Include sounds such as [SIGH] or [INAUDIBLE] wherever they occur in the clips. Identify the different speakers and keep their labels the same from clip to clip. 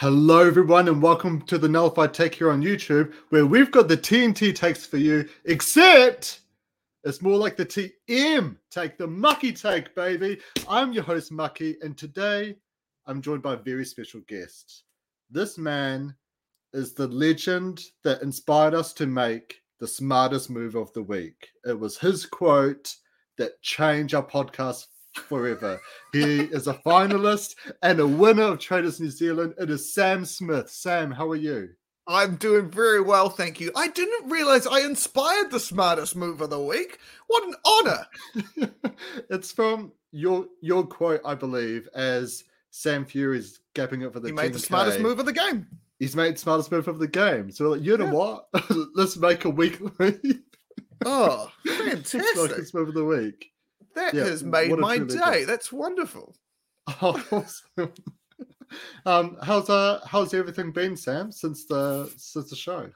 Speaker 1: Hello, everyone, and welcome to the Nullified Take here on YouTube, where we've got the TNT takes for you, except it's more like the TM take, the Mucky take, baby. I'm your host, Mucky, and today I'm joined by a very special guest. This man is the legend that inspired us to make the smartest move of the week. It was his quote that changed our podcast forever. He is a finalist and a winner of Traitors New Zealand. It is Sam Smith. Sam, how are you?
Speaker 2: I'm doing very well, thank you. I didn't realize I inspired the smartest move of the week. What an honor! [LAUGHS]
Speaker 1: it's from your your quote, I believe, as Sam Fury's gapping up for the.
Speaker 2: He made the smartest move of the game.
Speaker 1: He's made the smartest move of the game. So like, you know yeah. what? [LAUGHS] Let's make a weekly.
Speaker 2: oh, [LAUGHS] fantastic!
Speaker 1: smartest move of the week.
Speaker 2: That yeah, has made my day. That's wonderful. [LAUGHS]
Speaker 1: Oh, awesome. um, how's uh how's everything been, Sam, since the since the show?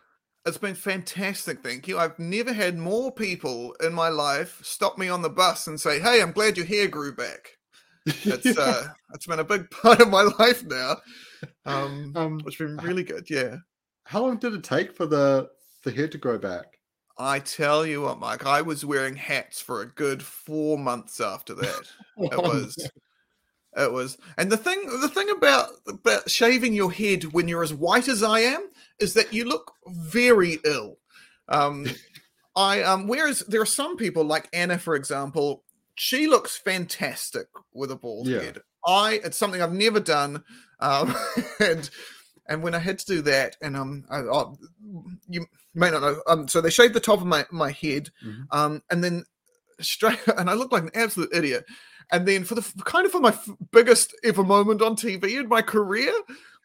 Speaker 2: It's been fantastic, thank you. I've never had more people in my life stop me on the bus and say, "Hey, I'm glad your hair grew back." It's yeah. uh, [LAUGHS] it's been a big [LAUGHS] part of my life now. Um, um, which has been really good. Yeah.
Speaker 1: How long did it take for the the hair to grow back?
Speaker 2: I tell you what, Mike, I was wearing hats for a good four months after that. [LAUGHS] It oh, was it was and the thing the thing about about shaving your head when you're as white as I am is that you look very ill. Um [LAUGHS] I um whereas there are some people like Anna, for example, she looks fantastic with a bald yeah. head. I it's something I've never done. Um [LAUGHS] and and when I had to do that, and um, I, oh, you may not know, um, so they shaved the top of my my head, mm-hmm. um, and then straight, [LAUGHS] and I looked like an absolute idiot. And then for the kind of for my f- biggest ever moment on TV in my career,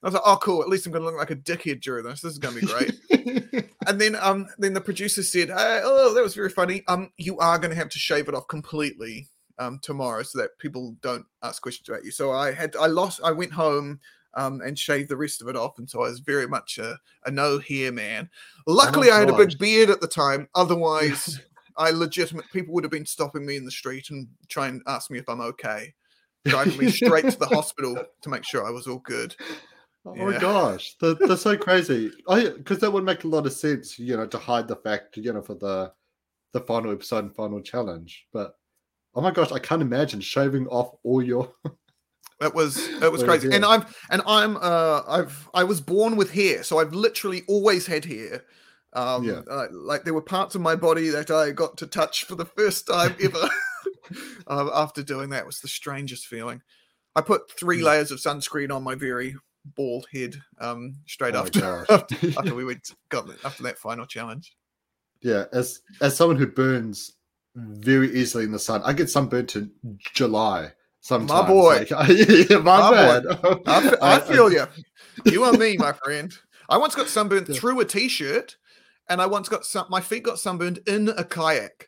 Speaker 2: I was like, oh, cool. At least I'm going to look like a dickhead during this. This is going to be great. [LAUGHS] and then, um, then the producer said, hey, oh, that was very funny. Um, you are going to have to shave it off completely, um, tomorrow so that people don't ask questions about you. So I had, I lost, I went home um, and shaved the rest of it off. And so I was very much a, a no hair man. Luckily, oh I had a big beard at the time. Otherwise, [LAUGHS] I legitimate people would have been stopping me in the street and trying to ask me if I'm okay, driving me straight to the [LAUGHS] hospital to make sure I was all good.
Speaker 1: Oh yeah. my gosh, that, that's so crazy. I Because that would make a lot of sense, you know, to hide the fact, you know, for the the final episode and final challenge. But oh my gosh, I can't imagine shaving off all your [LAUGHS]
Speaker 2: It was it was crazy, and I'm and I'm uh I've I was born with hair, so I've literally always had hair. Um, yeah. Uh, like there were parts of my body that I got to touch for the first time [LAUGHS] ever. [LAUGHS] uh, after doing that, it was the strangest feeling. I put three yeah. layers of sunscreen on my very bald head um, straight oh after, [LAUGHS] after we went got after that final challenge.
Speaker 1: Yeah, as as someone who burns very easily in the sun, I get sunburned to July Sometimes,
Speaker 2: my boy, [LAUGHS]
Speaker 1: my.
Speaker 2: Boy. I, [LAUGHS] I, feel you. [LAUGHS] You are me, my friend. I once got sunburned through a t-shirt, and I once got some. My feet got sunburned in a kayak.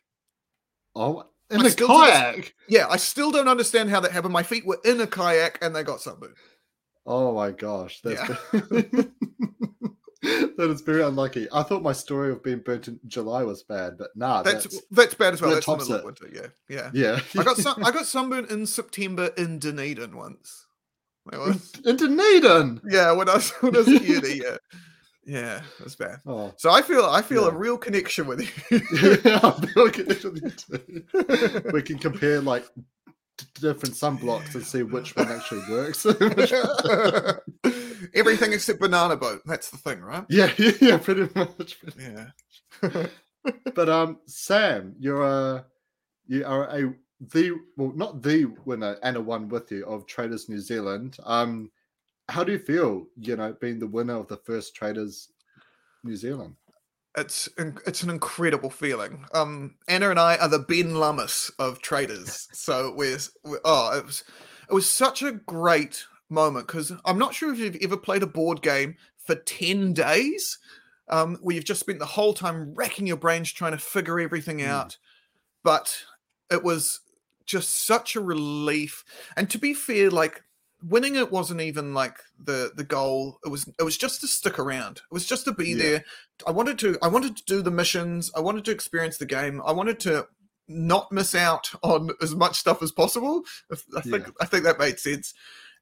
Speaker 1: Oh, in I a kayak?
Speaker 2: Yeah, I still don't understand how that happened. My feet were in a kayak, and they got sunburned.
Speaker 1: Oh my gosh, that's yeah. That is very unlucky. I thought my story of being burnt in July was bad, but nah,
Speaker 2: that's that's, that's bad as well. That's the middle of winter. Yeah, yeah,
Speaker 1: yeah.
Speaker 2: I got some, [LAUGHS] I got sunburned in September in Dunedin once.
Speaker 1: Was, in Dunedin.
Speaker 2: Yeah, when I was [LAUGHS] when I was at uni. Yeah, yeah, that's bad. Oh. So I feel I feel yeah. a real connection with you. [LAUGHS]
Speaker 1: yeah, I feel a connection with you too. we can compare like different sunblocks and see which one actually works.
Speaker 2: Everything except banana boat. That's the thing, right?
Speaker 1: Yeah, [LAUGHS] yeah, yeah pretty much.
Speaker 2: Yeah. [LAUGHS]
Speaker 1: but um, Sam, you're a you are a the well, not the winner and a one with you of Traitors New Zealand. Um, how do you feel? You know, being the winner of the first Traitors New Zealand
Speaker 2: it's it's an incredible feeling. Um, Anna and I are the Ben Lummis of traitors. [LAUGHS] So we're, we're oh, it was it was such a great moment because I'm not sure if you've ever played a board game for ten days, um, where you've just spent the whole time racking your brains trying to figure everything mm. out. But it was just such a relief. And to be fair, like winning it wasn't even like the the goal it was it was just to stick around it was just to be yeah. there i wanted to i wanted to do the missions i wanted to experience the game i wanted to not miss out on as much stuff as possible i think yeah. i think that made sense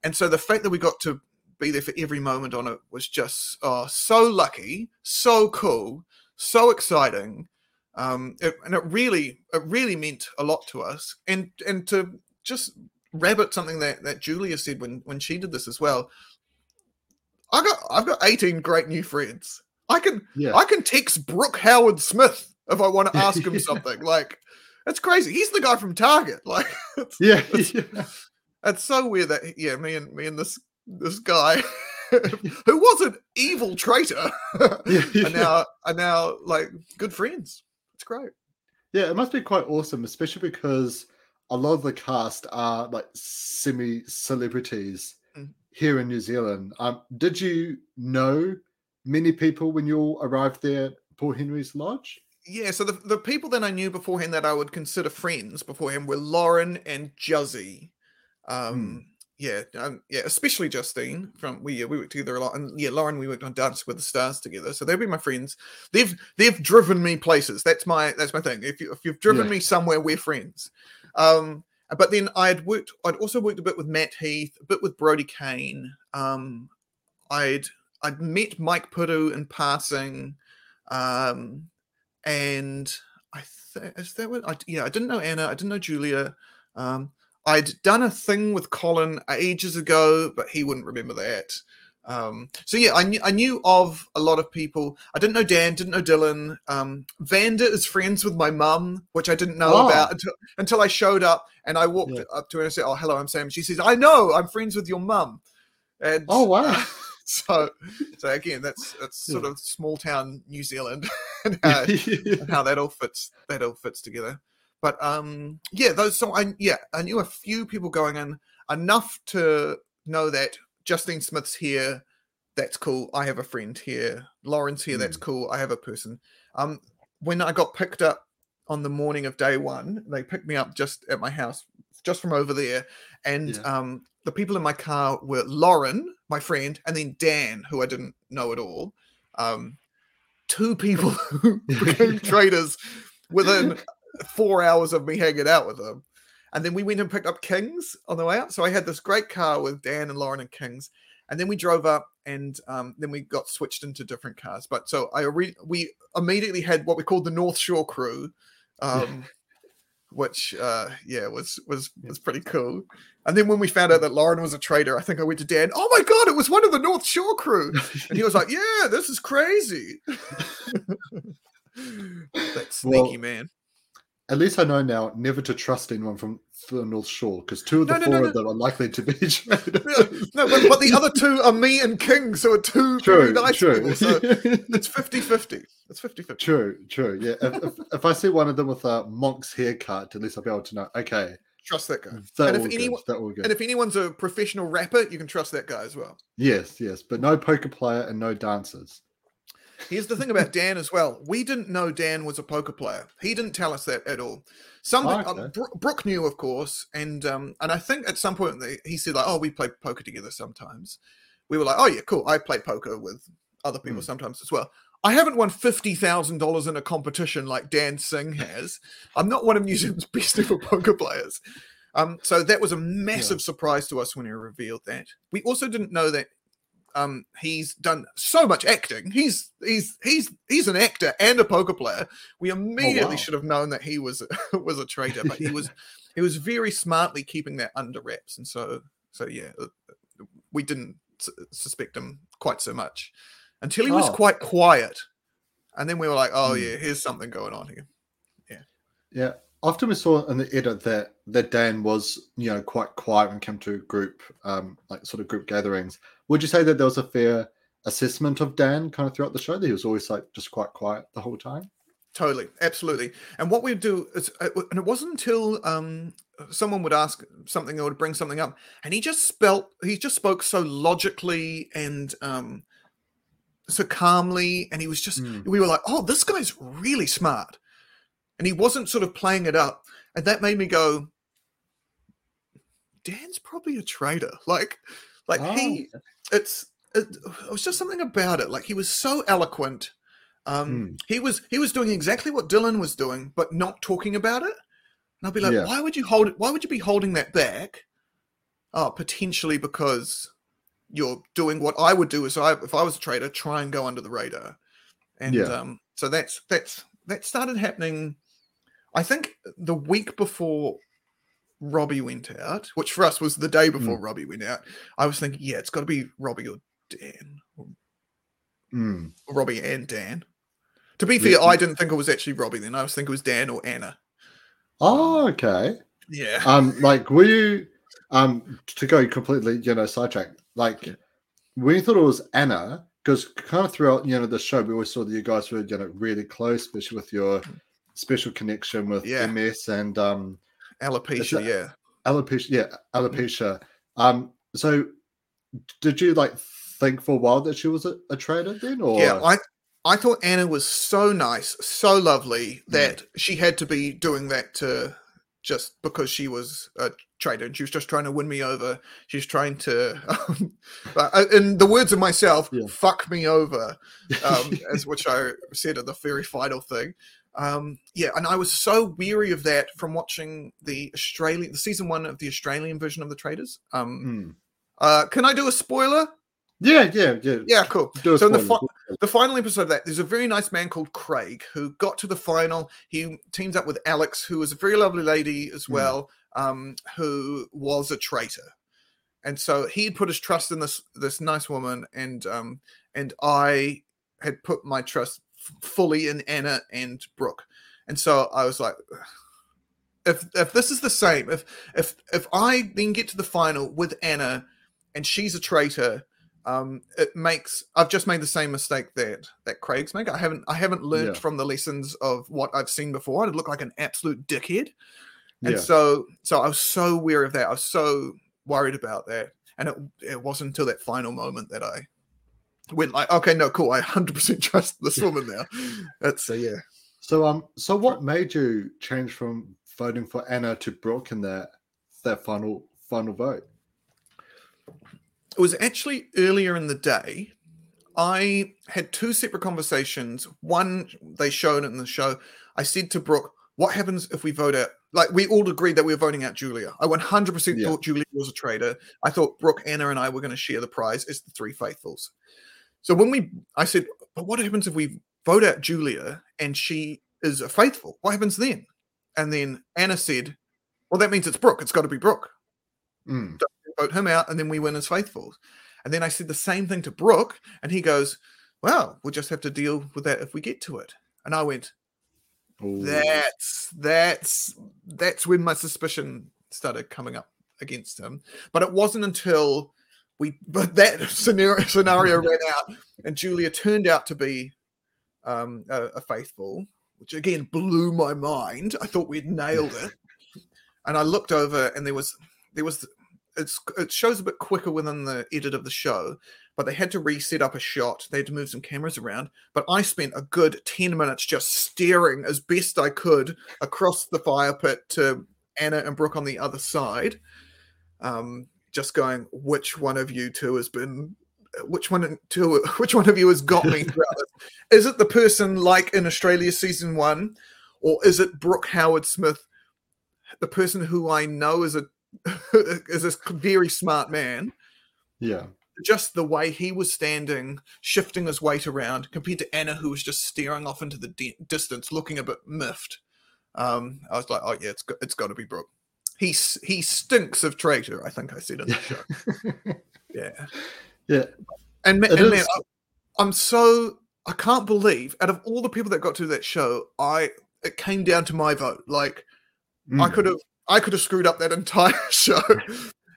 Speaker 2: and so the fact that we got to be there for every moment on it was just oh, so lucky, so cool, so exciting. Um, it, and it really, it really meant a lot to us. And and to just rabbit something that that Julia said when when she did this as well. I got I've got 18 great new friends. I can
Speaker 1: Yeah.
Speaker 2: I can text Brooke Howard Smith if I want to [LAUGHS] ask him something. Like it's crazy. He's the guy from Target. Like [LAUGHS] it's,
Speaker 1: yeah,
Speaker 2: it's,
Speaker 1: yeah.
Speaker 2: It's so weird that yeah, me and me and this this guy [LAUGHS] [LAUGHS] who was an evil traitor
Speaker 1: Yeah, [LAUGHS]
Speaker 2: are now are now like good friends. It's great.
Speaker 1: Yeah, it must be quite awesome, especially because a lot of the cast are like semi celebrities
Speaker 2: Mm.
Speaker 1: here in New Zealand. Um, did you know many people when you all arrived there at Paul Henry's Lodge?
Speaker 2: Yeah, so the, the people that I knew beforehand that I would consider friends beforehand were Lauren and Juzzy. Um, yeah, um, yeah, especially Justine from we yeah, we worked together a lot, and yeah, Lauren we worked on Dance with the Stars together, so they've been my friends. They've they've driven me places. That's my that's my thing. If you if you've driven
Speaker 1: Yeah.
Speaker 2: me somewhere, we're friends. Um, but then I'd worked. I'd also worked a bit with Matt Heath, a bit with Brodie Kane. Um, I'd I'd met Mike Puru in passing. Um, and I th- is that what I yeah I didn't know Anna I didn't know Julia um I'd done a thing with Colin ages ago but he wouldn't remember that um so yeah I knew I knew of a lot of people I didn't know Dan didn't know Dylan um Vanda is friends with my mum which I didn't know
Speaker 1: Oh.
Speaker 2: about until, until I showed up and I walked
Speaker 1: Yeah.
Speaker 2: up to her and said oh hello I'm Sam she says I know I'm friends with your mum and
Speaker 1: Oh, wow. [LAUGHS]
Speaker 2: so so again that's that's sort
Speaker 1: Yeah.
Speaker 2: of small town New Zealand [LAUGHS] and how, [LAUGHS] and how that all fits that all fits together but um yeah those so i yeah i knew a few people going in enough to know that justine smith's here that's cool i have a friend here lauren's here that's cool i have a person. Um when i got picked up on the morning of day one they picked me up just at my house just from over there and
Speaker 1: Yeah.
Speaker 2: um the people in my car were lauren my friend and then dan who i didn't know at all. Um two people [LAUGHS] who [LAUGHS] became traitors within [LAUGHS] four hours of me hanging out with them. And then we went and picked up Kings on the way out. So I had this great car with Dan and Lauren and Kings. And then we drove up and um, then we got switched into different cars. But so I re- we immediately had what we called the North Shore crew, um, [LAUGHS] which uh, yeah was was was pretty cool. And then when we found out that Lauren was a traitor, I think I went to Dan. Oh my god, it was one of the North Shore crew, and he was like, [LAUGHS] "Yeah, this is crazy." [LAUGHS] that sneaky
Speaker 1: Well,
Speaker 2: man.
Speaker 1: At least I know now never to trust anyone from the North Shore because two of the
Speaker 2: No, no,
Speaker 1: four
Speaker 2: no,
Speaker 1: of them are likely to be [LAUGHS] traitors.
Speaker 2: No, but, but the other two are me and King, so are two
Speaker 1: True,
Speaker 2: very nice
Speaker 1: true.
Speaker 2: people. So [LAUGHS] it's 50 50. It's 50 50.
Speaker 1: True, true. Yeah. If, if, if I see one of them with a monk's haircut, at least I'll be able to know, okay,
Speaker 2: Trust that guy.
Speaker 1: that
Speaker 2: And if, anyone,
Speaker 1: that
Speaker 2: and if anyone's a professional rapper, you can trust that guy as well.
Speaker 1: yes, yes. But no poker player and no dancers.
Speaker 2: Here's the thing about Dan as well. We didn't know Dan was a poker player. He didn't tell us that at all. Some
Speaker 1: Oh,
Speaker 2: uh. Bro- Brooke knew, of course, and um, and I think at some point they, he said like, "Oh, we play poker together sometimes." We were like, "Oh yeah, cool. I play poker with other people
Speaker 1: Mm.
Speaker 2: sometimes as well." I haven't won fifty thousand dollars in a competition like Dan Singh has. I'm not one of New Zealand's [LAUGHS] best ever poker players. Um, so that was a massive surprise to us when he revealed that. We also didn't know that um, he's done so much acting. He's he's he's he's an actor and a poker player. We immediately
Speaker 1: wow.
Speaker 2: should have known that he was [LAUGHS] was a traitor, but he [LAUGHS] was he was very smartly keeping that under wraps, and so so yeah, uh, we didn't s- suspect him quite so much until he was
Speaker 1: Oh.
Speaker 2: quite quiet, and then we were like, oh
Speaker 1: Hmm.
Speaker 2: yeah, here's something going on here.
Speaker 1: Yeah. Yeah. Often we saw in the edit that that Dan was, you know, quite quiet when it came to group, um, like sort of group gatherings. Would you say that there was a fair assessment of Dan kind of throughout the show? That he was always like just quite quiet the whole time.
Speaker 2: Totally, absolutely. And what we do is, uh, and it wasn't until um, someone would ask something or would bring something up, and he just spelt, he just spoke so logically and um, so calmly, and he was just,
Speaker 1: Mm.
Speaker 2: we were like, oh, this guy's really smart, and he wasn't sort of playing it up, and that made me go, Dan's probably a traitor, like, like
Speaker 1: Oh,
Speaker 2: he, it's, it, it was just something about it, like he was so eloquent. Um,
Speaker 1: Mm.
Speaker 2: he was he was doing exactly what Dylan was doing, but not talking about it. And I'll be like,
Speaker 1: Yeah.
Speaker 2: why would you hold it? Why would you be holding that back? Oh, potentially because you're doing what I would do is I if I was a traitor, try and go under the radar. And
Speaker 1: Yeah.
Speaker 2: um, so that's that's that started happening. I think the week before Robbie went out, which for us was the day before Robbie went out. I was thinking, yeah, it's got to be Robbie or Dan, or
Speaker 1: Mm.
Speaker 2: Robbie and Dan. To be
Speaker 1: Yeah.
Speaker 2: fair, I didn't think it was actually Robbie. Then I was thinking it was Dan or Anna.
Speaker 1: Oh, okay.
Speaker 2: Yeah,
Speaker 1: Um, like, were you um to go completely, you know, sidetracked? Like,
Speaker 2: Yeah.
Speaker 1: when you thought it was Anna, because kind of throughout, you know, the show, we always saw that you guys were, you know, really close, especially with your special connection with
Speaker 2: Yeah.
Speaker 1: MS and um
Speaker 2: alopecia.
Speaker 1: that-
Speaker 2: Yeah.
Speaker 1: alopecia. Yeah, alopecia. Um, so did you like think for a while that she was a, a traitor then, or
Speaker 2: Yeah, I I thought Anna was so nice, so lovely
Speaker 1: Mm.
Speaker 2: that she had to be doing that to just because she was a traitor and she was just trying to win me over. She's trying to, um, [LAUGHS] uh, in the words of myself,
Speaker 1: Yeah.
Speaker 2: fuck me over, [LAUGHS] um, as which I said at the very final thing. Um, yeah, and I was so weary of that from watching the Australian, the season one of the Australian version of the Traitors. Um,
Speaker 1: Hmm.
Speaker 2: uh, can I do a spoiler?
Speaker 1: yeah, yeah, yeah.
Speaker 2: Yeah, cool. So in the
Speaker 1: spoiler.
Speaker 2: The final episode of that, there's a very nice man called Craig who got to the final. He teams up with Alex, who is a very lovely lady as
Speaker 1: Mm.
Speaker 2: well, um, who was a traitor. And so he'd put his trust in this this nice woman, and um, and I had put my trust fully in Anna and Brooke. And so I was like, if if this is the same, if if if I then get to the final with Anna, and she's a traitor, um, it makes I've just made the same mistake that that Craig's make. I haven't I haven't learned
Speaker 1: Yeah.
Speaker 2: from the lessons of what I've seen before. I'd look like an absolute dickhead, and
Speaker 1: Yeah.
Speaker 2: so so I was so wary of that. I was so worried about that, and it it wasn't until that final moment that I went like, okay, no, cool. I hundred percent [LAUGHS] trust this woman now. That's so yeah.
Speaker 1: So um, so what made you change from voting for Anna to Brooke in that that final final vote?
Speaker 2: it was actually earlier in the day. I had two separate conversations. One they showed in the show. I said to Brooke, "What happens if we vote out?" Like we all agreed that we were voting out Julia. I 100%
Speaker 1: Yeah.
Speaker 2: thought Julia was a traitor. I thought Brooke, Anna, and I were going to share the prize as the three faithfuls. So when we, I said, "But what happens if we vote out Julia and she is a faithful? What happens then?" And then Anna said, "Well, that means it's Brooke. It's got to be Brooke."
Speaker 1: Mm.
Speaker 2: vote him out, and then we win as faithfuls. And then I said the same thing to Brooke, and he goes, Well, we'll just have to deal with that if we get to it. And I went,
Speaker 1: Ooh.
Speaker 2: That's that's that's when my suspicion started coming up against him. But it wasn't until we but that scenario scenario [LAUGHS] ran out and Julia turned out to be um a, a faithful, which again blew my mind. I thought we'd nailed it. And I looked over and there was there was it's it shows a bit quicker within the edit of the show, but they had to reset up a shot. They had to move some cameras around. But I spent a good 10 minutes just staring as best I could across the fire pit to Anna and Brooke on the other side. Um, just going, which one of you two has been which one two [LAUGHS] which one of you has got me? Is it the person like in Australia season one, or is it Brooke Howard Smith, the person who I know is a [LAUGHS] is this very smart man?
Speaker 1: Yeah.
Speaker 2: Just the way he was standing, shifting his weight around, compared to Anna, who was just staring off into the di- distance, looking a bit miffed. Um, I was like, oh yeah, it's got, it's got to be Brooke. He he stinks of traitor. I think I said in the show. [LAUGHS] Yeah.
Speaker 1: yeah.
Speaker 2: And,
Speaker 1: It
Speaker 2: and man, I, I'm so I can't believe out of all the people that got to that show, I it came down to my vote. Like I
Speaker 1: Mm.
Speaker 2: could have I could have screwed up that [LAUGHS] entire show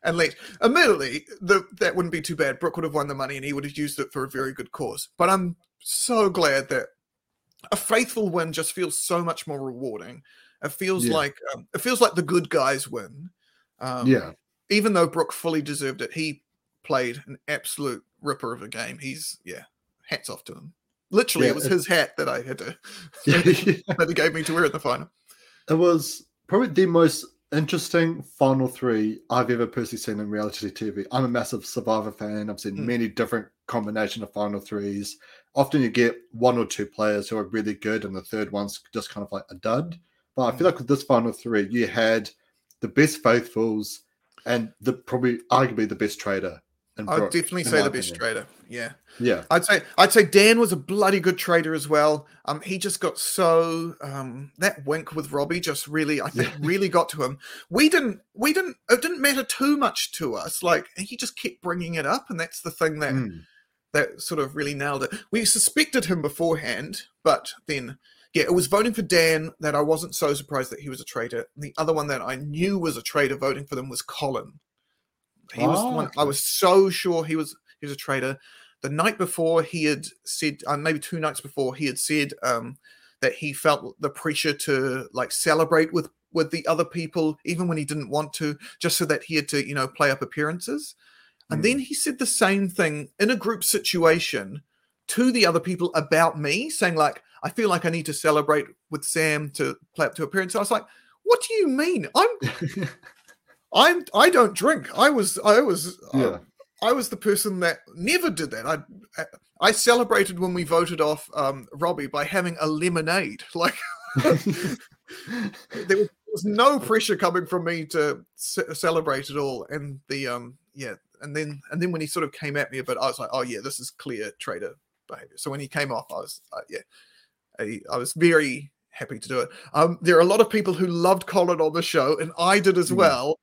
Speaker 2: and let admittedly the, that wouldn't be too bad. Brooke would have won the money and he would have used it for a very good cause. But I'm so glad that a faithful win just feels so much more rewarding. It feels
Speaker 1: Yeah.
Speaker 2: like um, it feels like the good guys win. Um,
Speaker 1: yeah.
Speaker 2: even though Brooke fully deserved it, he played an absolute ripper of a game. He's yeah, hats off to him. Literally,
Speaker 1: Yeah,
Speaker 2: it was
Speaker 1: it-
Speaker 2: his hat that I had to [LAUGHS]
Speaker 1: Yeah.
Speaker 2: that he gave me to wear at the final.
Speaker 1: It was probably the most interesting final three I've ever personally seen in reality TV. I'm a massive Survivor fan. I've seen
Speaker 2: Mm.
Speaker 1: many different combination of final threes. Often you get one or two players who are really good, and the third one's just kind of like a dud. But I feel like with this final three, you had the best faithfuls and the probably arguably the best traitor.
Speaker 2: I'd definitely
Speaker 1: in
Speaker 2: say the best
Speaker 1: opinion.
Speaker 2: traitor. Yeah.
Speaker 1: Yeah,
Speaker 2: I'd say I'd say Dan was a bloody good traitor as well. Um, he just got so um that wink with Robbie just really I think
Speaker 1: Yeah.
Speaker 2: really got to him. We didn't we didn't it didn't matter too much to us. Like he just kept bringing it up, and that's the thing that
Speaker 1: Mm.
Speaker 2: that sort of really nailed it. We suspected him beforehand, but then yeah, it was voting for Dan that I wasn't so surprised that he was a traitor. The other one that I knew was a traitor voting for them was Colin. He was the
Speaker 1: Oh,
Speaker 2: one I was so sure he was he was a traitor. The night before he had said uh, maybe two nights before he had said um, that he felt the pressure to like celebrate with with the other people even when he didn't want to just so that he had to you know play up appearances. And
Speaker 1: Mm.
Speaker 2: then he said the same thing in a group situation to the other people about me, saying like, "I feel like I need to celebrate with Sam to play up to appearance." I was like, "What do you mean? I'm [LAUGHS] I'm I don't drink. I was I was
Speaker 1: yeah.
Speaker 2: I was the person that never did that. I I celebrated when we voted off um, Robbie by having a lemonade. [LAUGHS] Like there was, there was no [LAUGHS] pressure coming from me to ce- celebrate at all. And the um yeah, and then and then when he sort of came at me a bit, I was like, oh yeah, this is clear traitor behavior. So when he came off, I was uh, yeah, I, I was very happy to do it. Um, there are a lot of people who loved Colin on the show, and I did as
Speaker 1: Mhm.
Speaker 2: well.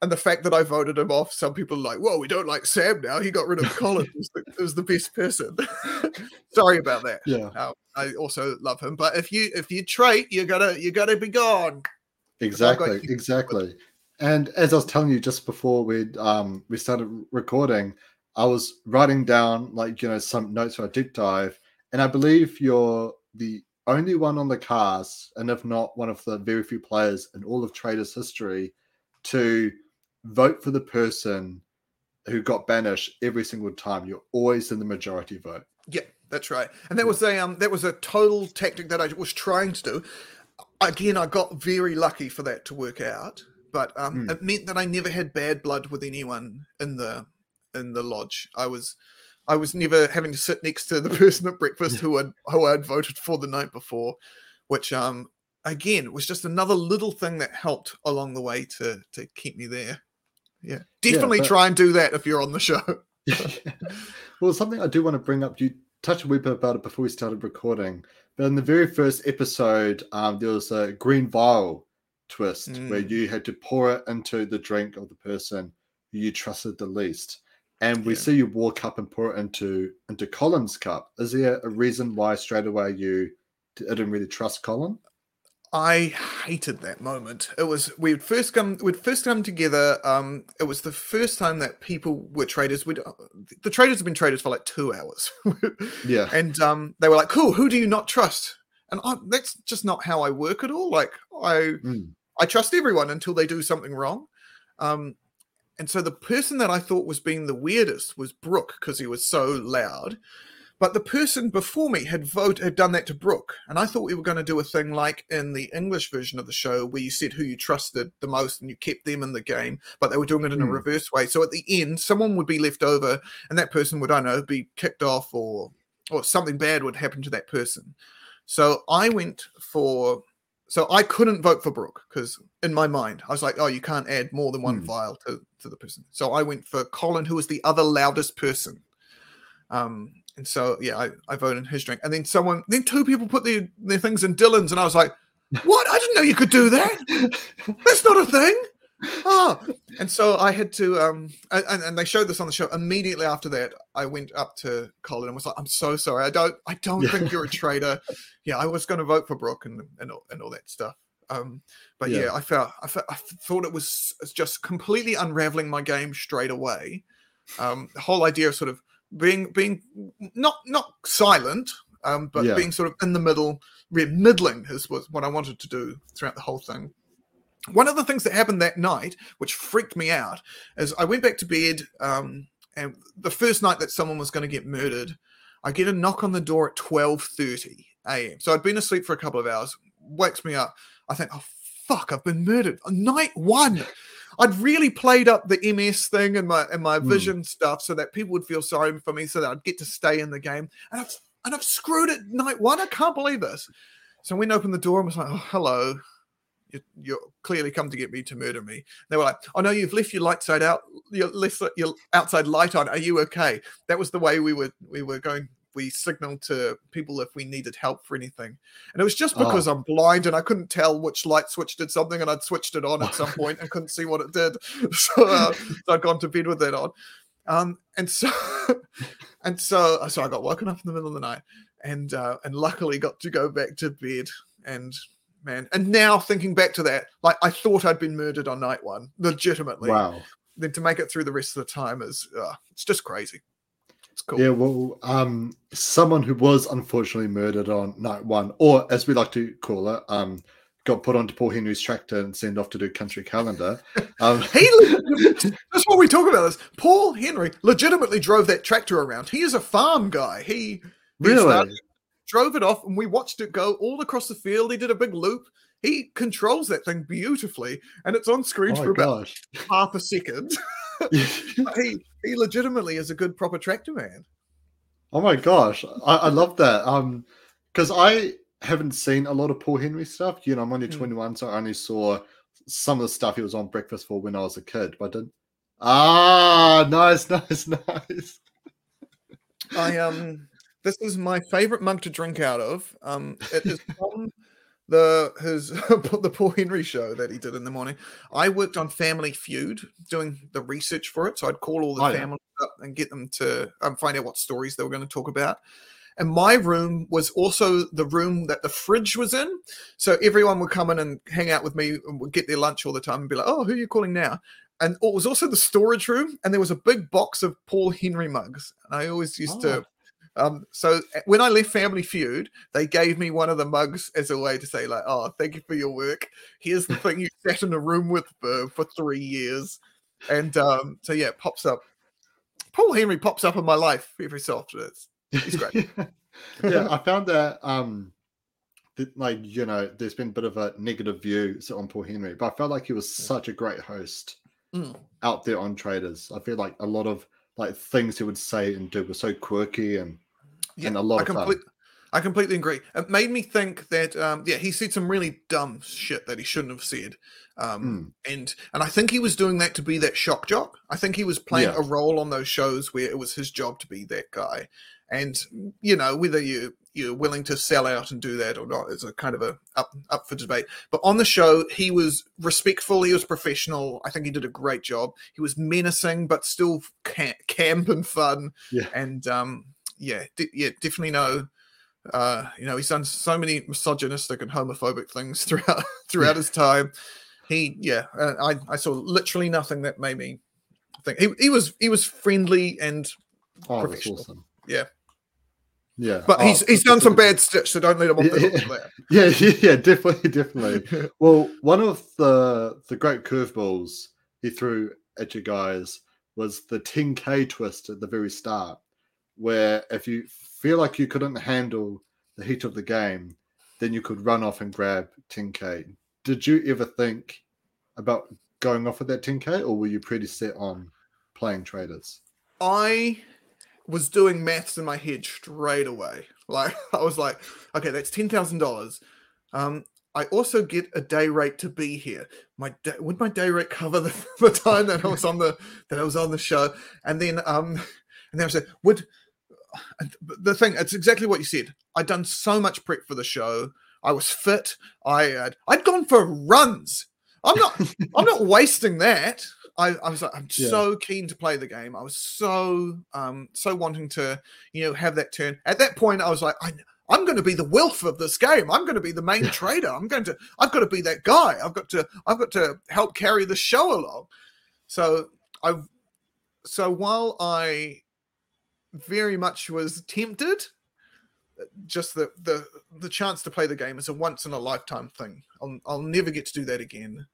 Speaker 2: And the fact that I voted him off, some people are like, "Well, we don't like Sam now. He got rid of Colin. He was the, was the best person." [LAUGHS] Sorry about that.
Speaker 1: yeah,
Speaker 2: Uh, I also love him, but if you if you trait, you gotta you gotta be gone.
Speaker 1: exactly, exactly. And as I was telling you just before we um we started recording, I was writing down like you know some notes for a deep dive, and I believe you're the only one on the cast, and if not one of the very few players in all of Traitors history, to vote for the person who got banished every single time. You're always in the majority vote.
Speaker 2: Yeah, that's right. And that was a um that was a total tactic that I was trying to do. Again, I got very lucky for that to work out, but um
Speaker 1: Mm.
Speaker 2: it meant that I never had bad blood with anyone in the in the lodge. I was I was never having to sit next to the [LAUGHS] person at breakfast who had who I'd voted for the night before, which um again was just another little thing that helped along the way to to keep me there. Yeah. Definitely
Speaker 1: but-
Speaker 2: try and do that if you're on the show. [LAUGHS] [LAUGHS]
Speaker 1: well, something I do want to bring up. You touched a wee bit about it before we started recording, but in the very first episode, um, there was a green vial twist where
Speaker 2: Mm.
Speaker 1: you had to pour it into the drink of the person you trusted the least. And we
Speaker 2: Yeah.
Speaker 1: see you walk up and pour it into into Colin's cup. Is there a reason why straight away you didn't really trust Colin?
Speaker 2: I hated that moment. It was we'd first come we'd first come together. Um, it was the first time that people were traitors. We'd, the traitors have been traitors for like two hours, [LAUGHS]
Speaker 1: Yeah.
Speaker 2: and um, they were like, "Cool, who do you not trust?" And I, that's just not how I work at all. Like I
Speaker 1: Mm.
Speaker 2: I trust everyone until they do something wrong. Um, and so the person that I thought was being the weirdest was Brooke because he was so loud. But the person before me had vote had done that to Brooke, and I thought we were going to do a thing like in the English version of the show where you said who you trusted the most and you kept them in the game, but they were doing it in a
Speaker 1: Hmm.
Speaker 2: reverse way. So at the end, someone would be left over, and that person would I don't know be kicked off or or something bad would happen to that person. So I went for so I couldn't vote for Brooke because in my mind I was like, oh, you can't add more than one
Speaker 1: Hmm.
Speaker 2: file to, to the person. So I went for Colin, who was the other loudest person. Um, and so yeah, I, I voted in his drink. And then someone, then two people put their, their things in Dylan's, and I was like, what? I didn't know you could do that. That's not a thing. Oh, and so I had to, um, and, and they showed this on the show. Immediately after that, I went up to Colin and was like, "I'm so sorry. I don't, I don't
Speaker 1: Yeah.
Speaker 2: think you're a traitor. Yeah, I was going to vote for Brooke and and all, and all that stuff. Um, but yeah.
Speaker 1: Yeah.
Speaker 2: I felt, I felt, I thought it was just completely unraveling my game straight away. Um, the whole idea of sort of being, being not not silent, um, but
Speaker 1: Yeah.
Speaker 2: being sort of in the middle, middling is was what I wanted to do throughout the whole thing. One of the things that happened that night, which freaked me out, is I went back to bed, um, and the first night that someone was going to get murdered, I get a knock on the door at twelve thirty a.m. So I'd been asleep for a couple of hours, wakes me up. I think, oh fuck, I've been murdered. Night one. I'd really played up the MS thing and my and my
Speaker 1: Hmm.
Speaker 2: vision stuff so that people would feel sorry for me, so that I'd get to stay in the game. And I've and I've screwed it night one. I can't believe this. So I went opened the door and was like, oh, hello. You, you're clearly come to get me to murder me. They were like, "Oh no, you've left your light side out, your left your outside light on. Are you okay?" That was the way we were we were going. We signaled to people if we needed help for anything, and it was just
Speaker 1: Oh.
Speaker 2: because I'm blind and I couldn't tell which light switch did something, and I'd switched it on at some [LAUGHS] point and couldn't see what it did, [LAUGHS] so, uh, so I'd gone to bed with that on. Um, and so, [LAUGHS] and so, so I got woken up in the middle of the night, and uh, and luckily got to go back to bed. And man, and now thinking back to that, like I thought I'd been murdered on night one, legitimately.
Speaker 1: Wow.
Speaker 2: Then to make it through the rest of the time is, uh, it's just crazy. It's cool.
Speaker 1: Yeah, well, um, someone who was unfortunately murdered on night one, or as we like to call it, um, got put onto Paul Henry's tractor and sent off to do country calendar. [LAUGHS] Um,
Speaker 2: he, that's what we talk about. This Paul Henry legitimately drove that tractor around. He is a farm guy. He he
Speaker 1: really?
Speaker 2: Drove it off, and we watched it go all across the field. He did a big loop. He controls that thing beautifully, and it's on screen
Speaker 1: Oh
Speaker 2: for about
Speaker 1: gosh.
Speaker 2: half a second. [LAUGHS] he he legitimately is a good proper tractor man.
Speaker 1: oh my gosh. I, I love that. Um, because I haven't seen a lot of Paul Henry stuff. You know, I'm only
Speaker 2: Hmm.
Speaker 1: 21, so I only saw some of the stuff he was on breakfast for when I was a kid, but I didn't. Ah, nice, [LAUGHS] nice, nice.
Speaker 2: I um this is my favorite mug to drink out of. Um it is [LAUGHS] from the his [LAUGHS] the Paul Henry show that he did in the morning. I worked on Family Feud doing the research for it, so I'd call all the
Speaker 1: Oh, yeah.
Speaker 2: families up and get them to um, find out what stories they were going to talk about. And my room was also the room that the fridge was in. So everyone would come in and hang out with me and would get their lunch all the time and be like, oh, who are you calling now? And it was also the storage room. And there was a big box of Paul Henry mugs. And I always used to. Um, so uh, when I left Family Feud, they gave me one of the mugs as a way to say, like, oh, thank you for your work. Here's the thing you [LAUGHS] sat in a room with for, for three years. And um, so yeah, it pops up. Paul Henry pops up in my life every so often. It's, He's great. [LAUGHS]
Speaker 1: yeah, I found that um that, like you know, there's been a bit of a negative view on Paul Henry, but I felt like he was such a great host
Speaker 2: Mm.
Speaker 1: out there on traitors. I feel like a lot of like things he would say and do were so quirky and and a lot
Speaker 2: I
Speaker 1: of fun.
Speaker 2: I completely agree. It made me think that um, yeah, he said some really dumb shit that he shouldn't have said. Um, and and I think he was doing that to be that shock jock. I think he was playing
Speaker 1: Yeah.
Speaker 2: a role on those shows where it was his job to be that guy. And you know whether you you're willing to sell out and do that or not is a kind of a up up for debate. But on the show, he was respectful. He was professional. I think he did a great job. He was menacing but still camp and fun.
Speaker 1: Yeah.
Speaker 2: And um, yeah, yeah, definitely no. Uh, you know, he's done so many misogynistic and homophobic things [LAUGHS] throughout throughout his time. He, yeah, uh, I I saw literally nothing that made me think he, he was he was friendly and
Speaker 1: Oh,
Speaker 2: professional.
Speaker 1: awesome.
Speaker 2: Yeah.
Speaker 1: Yeah.
Speaker 2: but
Speaker 1: Oh,
Speaker 2: he's he's done some bad stitch, so don't let him off the hook for that. [LAUGHS]
Speaker 1: Yeah, yeah, yeah, definitely, definitely. [LAUGHS] Well, one of the the great curveballs he threw at you guys was the 10k twist at the very start, where if you feel like you couldn't handle the heat of the game, then you could run off and grab 10k. Did you ever think about going off with that 10k, or were you pretty set on playing traitors?
Speaker 2: I was doing maths in my head straight away. [LAUGHS] Like I was like, okay, that's ten thousand dollars. Um, I also get a day rate to be here. My da- would my day rate cover the, [LAUGHS] the time that I was on the that I was on the show? And then um, and then I said, would the thing? It's exactly what you said. I'd done so much prep for the show. I was fit. I had, I'd gone for runs. I'm not. [LAUGHS] I'm not wasting that. I, I was like, I'm
Speaker 1: Yeah.
Speaker 2: so keen to play the game. I was so um so wanting to, you know, have that turn. At that point, I was like, I, I'm going to be the Wilf of this game. I'm going to be the main [LAUGHS] trader. I'm going to. I've got to be that guy. I've got to. I've got to help carry the show along. So I've. So while I very much was tempted, just the the the chance to play the game is a once in a lifetime thing. I'll I'll never get to do that again,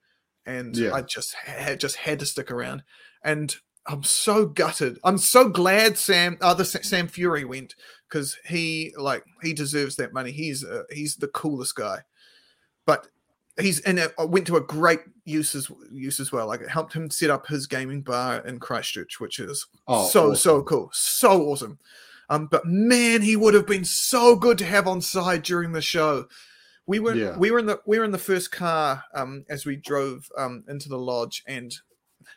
Speaker 2: and
Speaker 1: Yeah.
Speaker 2: I just had just had to stick around. And I'm so gutted. I'm so glad Sam, other Sam Fury went because he like he deserves that money. He's uh, he's the coolest guy, but he's and it went to a great use as use as well. Like it helped him set up his gaming bar in Christchurch, which is
Speaker 1: Oh,
Speaker 2: so so cool, so awesome. Um, but man, he would have been so good to have on side during the show. We were
Speaker 1: Yeah.
Speaker 2: we were in the we were in the first car um, as we drove um, into the lodge, and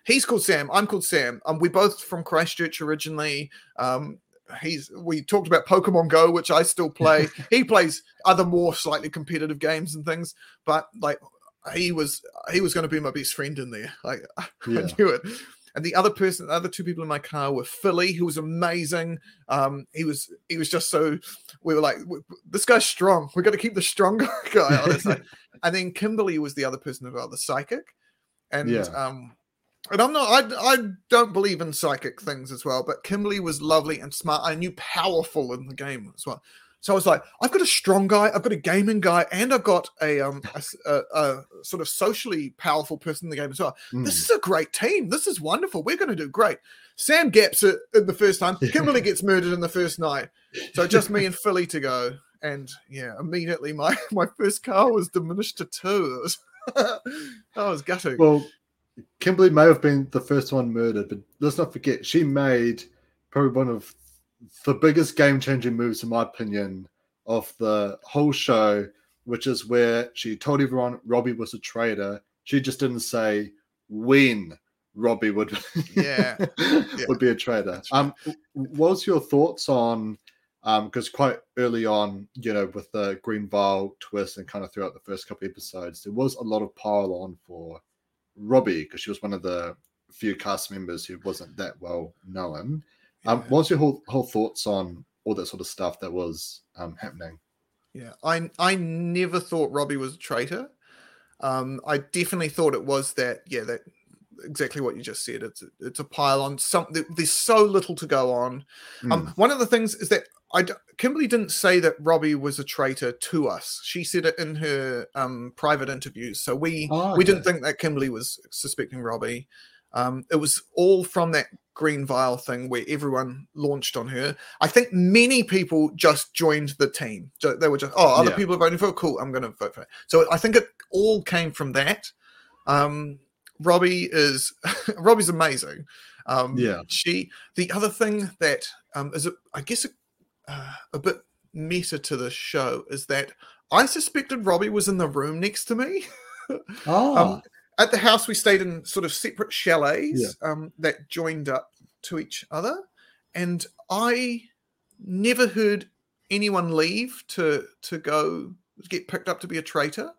Speaker 2: he's called Sam. I'm called Sam. Um, we both from Christchurch originally. Um, he's we talked about Pokemon Go, which I still play. [LAUGHS] he plays other more slightly competitive games and things, but like he was he was going to be my best friend in there. Like [LAUGHS]
Speaker 1: Yeah.
Speaker 2: I knew it. And the other person, the other two people in my car were Philly, who was amazing. Um, he was he was just so we were like, "W- w- this guy's strong. We're going to keep the stronger [LAUGHS] guy. And then Kimberly was the other person well, the psychic. And
Speaker 1: Yeah.
Speaker 2: um, and I'm not, I, I don't believe in psychic things as well, but Kimberly was lovely and smart. I knew powerful in the game as well. So I was like, I've got a strong guy, I've got a gaming guy, and I've got a um a, a- a sort of socially powerful person in the game as well.
Speaker 1: Mm.
Speaker 2: This is a great team. This is wonderful. We're going to do great. Sam gaps it in the first time. [LAUGHS] Kimberly gets murdered in the first night. So just me and Philly to go. And yeah, immediately my [LAUGHS] my first car was diminished to two. It was, I was gutting.
Speaker 1: Well, Kimberly may have been the first one murdered, but let's not forget she made probably one of the biggest game changing moves, in my opinion, of the whole show, which is where she told everyone Robbie was a traitor. She just didn't say when Robbie would [LAUGHS]
Speaker 2: Yeah. [LAUGHS]
Speaker 1: would be a traitor.
Speaker 2: Right.
Speaker 1: Um, what was your thoughts on? Um, because quite early on, you know, with the Green Vial twist and kind of throughout the first couple episodes, there was a lot of pile on for Robbie because she was one of the few cast members who wasn't that well known. Um,
Speaker 2: Yeah.
Speaker 1: what's your whole whole thoughts on all that sort of stuff that was um happening?
Speaker 2: Yeah, I I never thought Robbie was a traitor. Um, I definitely thought it was that. Yeah, that exactly what you just said. It's a, it's a pile on. Some there's so little to go on. Um,
Speaker 1: Mm,
Speaker 2: one of the things is that I Kimberly didn't say that Robbie was a traitor to us. She said it in her um, private interviews. So we
Speaker 1: Oh,
Speaker 2: we didn't think that Kimberly was suspecting Robbie. Um, it was all from that green vial thing where everyone launched on her. I think many people just joined the team. So They were just, oh, other
Speaker 1: Yeah.
Speaker 2: people are voting for it. Cool, I'm going to vote for it. So I think it all came from that. Um, Robbie is [LAUGHS] Robbie's amazing. Um,
Speaker 1: Yeah.
Speaker 2: She. The other thing that um, is, a, I guess, a, uh, a bit meta to the show is that I suspected Robbie was in the room next to me.
Speaker 1: oh, [LAUGHS]
Speaker 2: Um, at the house, we stayed in sort of separate chalets um, that joined up to each other, and I never heard anyone leave to to go get picked up to be a traitor.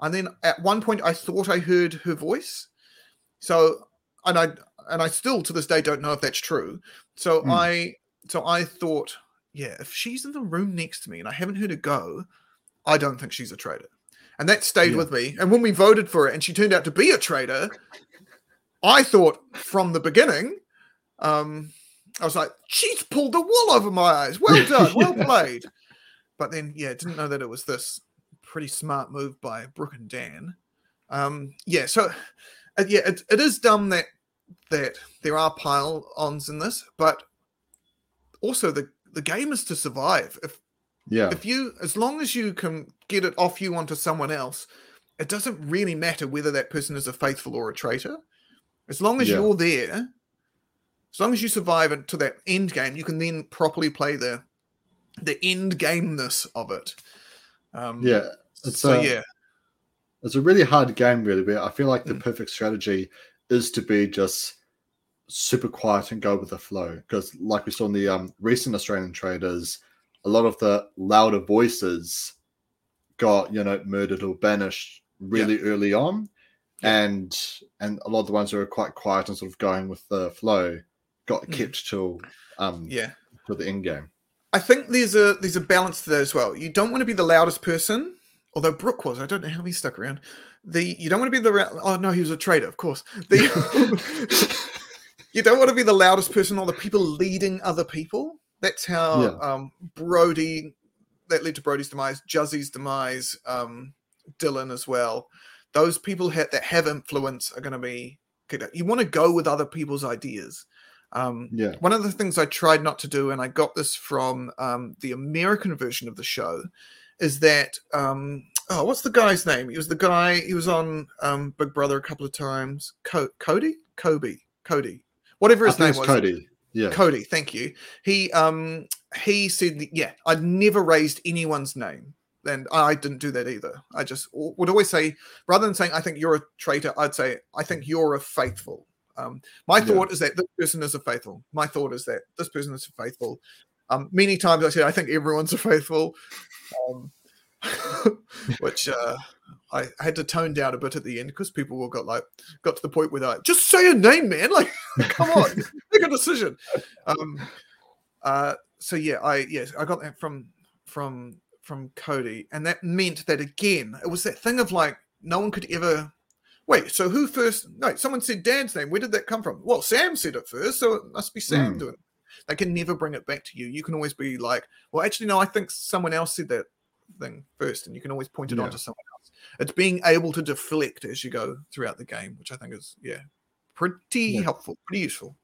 Speaker 2: And then at one point, I thought I heard her voice. So, and I and I still to this day don't know if that's true. So
Speaker 1: Hmm.
Speaker 2: I so I thought, yeah, if she's in the room next to me and I haven't heard her go, I don't think she's a traitor. And that stayed
Speaker 1: Yeah.
Speaker 2: with me. And when we voted for it and she turned out to be a traitor, I thought from the beginning, um, I was like, she's pulled the wool over my eyes. Well [LAUGHS] done, well played. But then, yeah, didn't know that it was this pretty smart move by Brooke and Dan. Um, yeah, so uh, yeah, it, it is dumb that that there are pile ons in this, but also the the game is to survive. If
Speaker 1: yeah,
Speaker 2: if you as long as you can get it off you onto someone else it doesn't really matter whether that person is a faithful or a traitor as long as
Speaker 1: Yeah.
Speaker 2: you're there as long as you survive it to that end game you can then properly play the the end gameness of it um
Speaker 1: yeah. It's
Speaker 2: so
Speaker 1: uh,
Speaker 2: yeah
Speaker 1: it's a really hard game, really. But I feel like the
Speaker 2: Mm.
Speaker 1: perfect strategy is to be just super quiet and go with the flow. Because, like we saw in the um, recent Australian traitors, a lot of the louder voices got you know murdered or banished really early on,
Speaker 2: Yeah.
Speaker 1: and and a lot of the ones who were quite quiet and sort of going with the flow got
Speaker 2: Mm.
Speaker 1: kept till um
Speaker 2: yeah
Speaker 1: till the end game.
Speaker 2: I think there's a there's a balance to that as well. You don't want to be the loudest person, although Brooke was. I don't know how he stuck around. The you don't want to be the oh no he was a traitor of course. The [LAUGHS] you don't want to be the loudest person or the people leading other people. That's how
Speaker 1: Yeah.
Speaker 2: um, Brodie that led to Brodie's demise, Juzzy's demise, um, Dylan as well. Those people ha- that have influence are going to be. You want to go with other people's ideas. Um,
Speaker 1: Yeah,
Speaker 2: one of the things I tried not to do, and I got this from um, the American version of the show, is that um, oh, what's the guy's name? He was the guy. He was on um, Big Brother a couple of times. Co- Cody, Kobe, Cody, whatever his name was.
Speaker 1: Cody. Yeah,
Speaker 2: Cody, thank you. He um he said, that, yeah, I'd never raised anyone's name. and I didn't do that either. I just would always say, rather than saying I think you're a traitor, I'd say I think you're a faithful. Um, my thought yeah. is that this person is a faithful. My thought is that this person is a faithful. Um, many times I said I think everyone's a [LAUGHS] faithful, um, [LAUGHS] which uh, I had to tone down a bit at the end because people were got like got to the point where they like, just say a name, man. [LAUGHS] Like, come on, make a decision. Um, uh, so yeah, I yes, I got that from from from Cody, and that meant that again, it was that thing of like no one could ever wait. So who first? No, someone said Dan's name. Where did that come from? Well, Sam said it first, so it must be Sam mm. doing. it. They can never bring it back to you. You can always be like, well, actually, no, I think someone else said that thing first, and you can always point it yeah. on to someone else. It's being able to deflect as you go throughout the game, which I think is yeah, pretty yeah. helpful, pretty useful.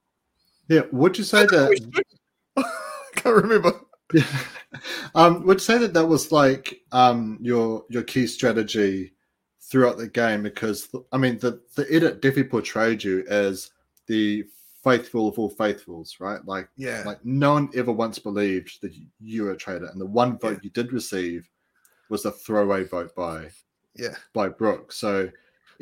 Speaker 1: Yeah, would you say that? [LAUGHS]
Speaker 2: I can't remember.
Speaker 1: Yeah. [LAUGHS] Um, would you say that that was like um, your your key strategy throughout the game? Because I mean, the the edit definitely portrayed you as the faithful of all faithfuls, right? Like,
Speaker 2: yeah,
Speaker 1: like no one ever once believed that you were a traitor, and the one vote yeah. you did receive was a throwaway vote by
Speaker 2: yeah
Speaker 1: by Brooke. So,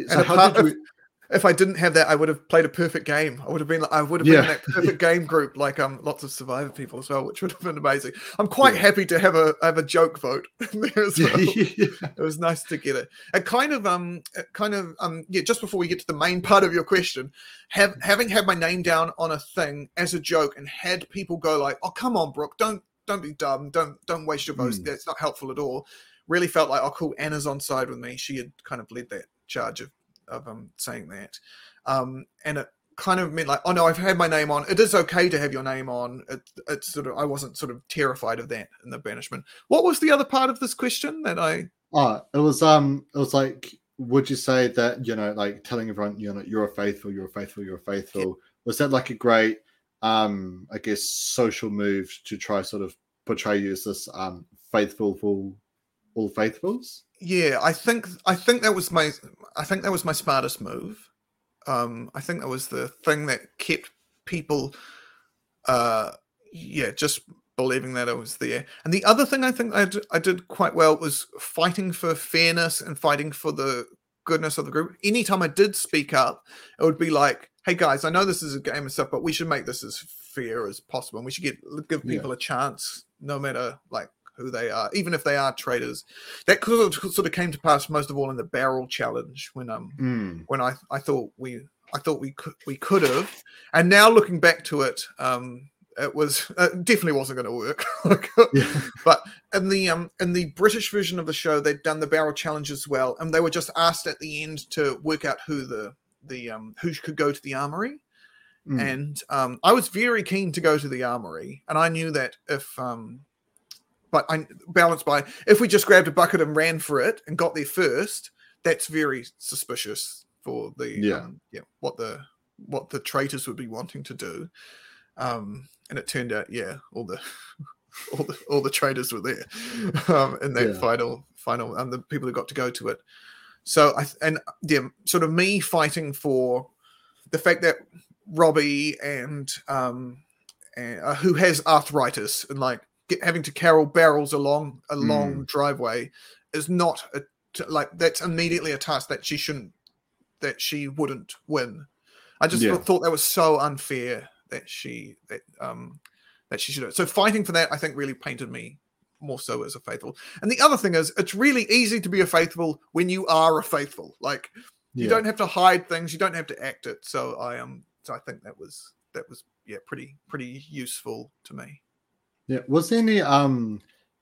Speaker 2: so how did you? If I didn't have that, I would have played a perfect game. I would have been I would have been yeah. in that perfect [LAUGHS] game group, like um lots of survivor people as well, which would have been amazing. I'm quite yeah. happy to have a have a joke vote [LAUGHS] there as well. [LAUGHS] yeah. It was nice to get it. It kind of um it kind of um yeah, just before we get to the main part of your question, have having had my name down on a thing as a joke and had people go like, Oh come on, Brooke, don't don't be dumb, don't don't waste your votes. Mm. That's not helpful at all. Really felt like, oh cool, Anna's on side with me. She had kind of led that charge of of um, saying that. Um, and it kind of meant like, oh no, I've had my name on. It is okay to have your name on. It, it's sort of, I wasn't sort of terrified of that in the banishment. What was the other part of this question that I?
Speaker 1: Oh, it was um, it was like, would you say that you know, like telling everyone, you know, you're a faithful, you're a faithful, you're a faithful. Yeah. Was that like a great, um, I guess, social move to try sort of portray you as this um faithful all faithfuls?
Speaker 2: yeah, I think I think that was my I think that was my smartest move. Um, I think that was the thing that kept people, uh, yeah, just believing that I was there. And the other thing I think I did, I did quite well was fighting for fairness and fighting for the goodness of the group. Anytime I did speak up, it would be like, "Hey guys, I know this is a game and stuff, but we should make this as fair as possible, and we should get give people yeah. a chance, no matter like who they are, even if they are traitors. That sort of came to pass most of all in the barrel challenge when um
Speaker 1: mm.
Speaker 2: when I I thought we I thought we could we could have, and now looking back to it, um, it was [LAUGHS] it definitely wasn't going to work. [LAUGHS] yeah. But in the um in the British version of the show, they'd done the barrel challenge as well, and they were just asked at the end to work out who the the um who could go to the armory. Mm. And um, I was very keen to go to the armory, and I knew that if um, but I balanced by if we just grabbed a bucket and ran for it and got there first, that's very suspicious for the
Speaker 1: yeah um,
Speaker 2: yeah what the what the traitors would be wanting to do. Um, and it turned out yeah all the [LAUGHS] all the all the traitors were there [LAUGHS] um, in that yeah. final final and the people who got to go to it. So I and yeah, sort of me fighting for the fact that Robbie and um, and, uh, who has arthritis and like get, having to carry barrels along a long mm. driveway is not a like that's immediately a task that she shouldn't that she wouldn't win. I just yeah. thought that was so unfair that she that um that she should have. So fighting for that, I think, really painted me more so as a faithful. And the other thing is, it's really easy to be a faithful when you are a faithful. Like you don't have to hide things, you don't have to act it. So I um, so I think that was that was yeah, pretty pretty useful to me.
Speaker 1: Yeah. Was there any um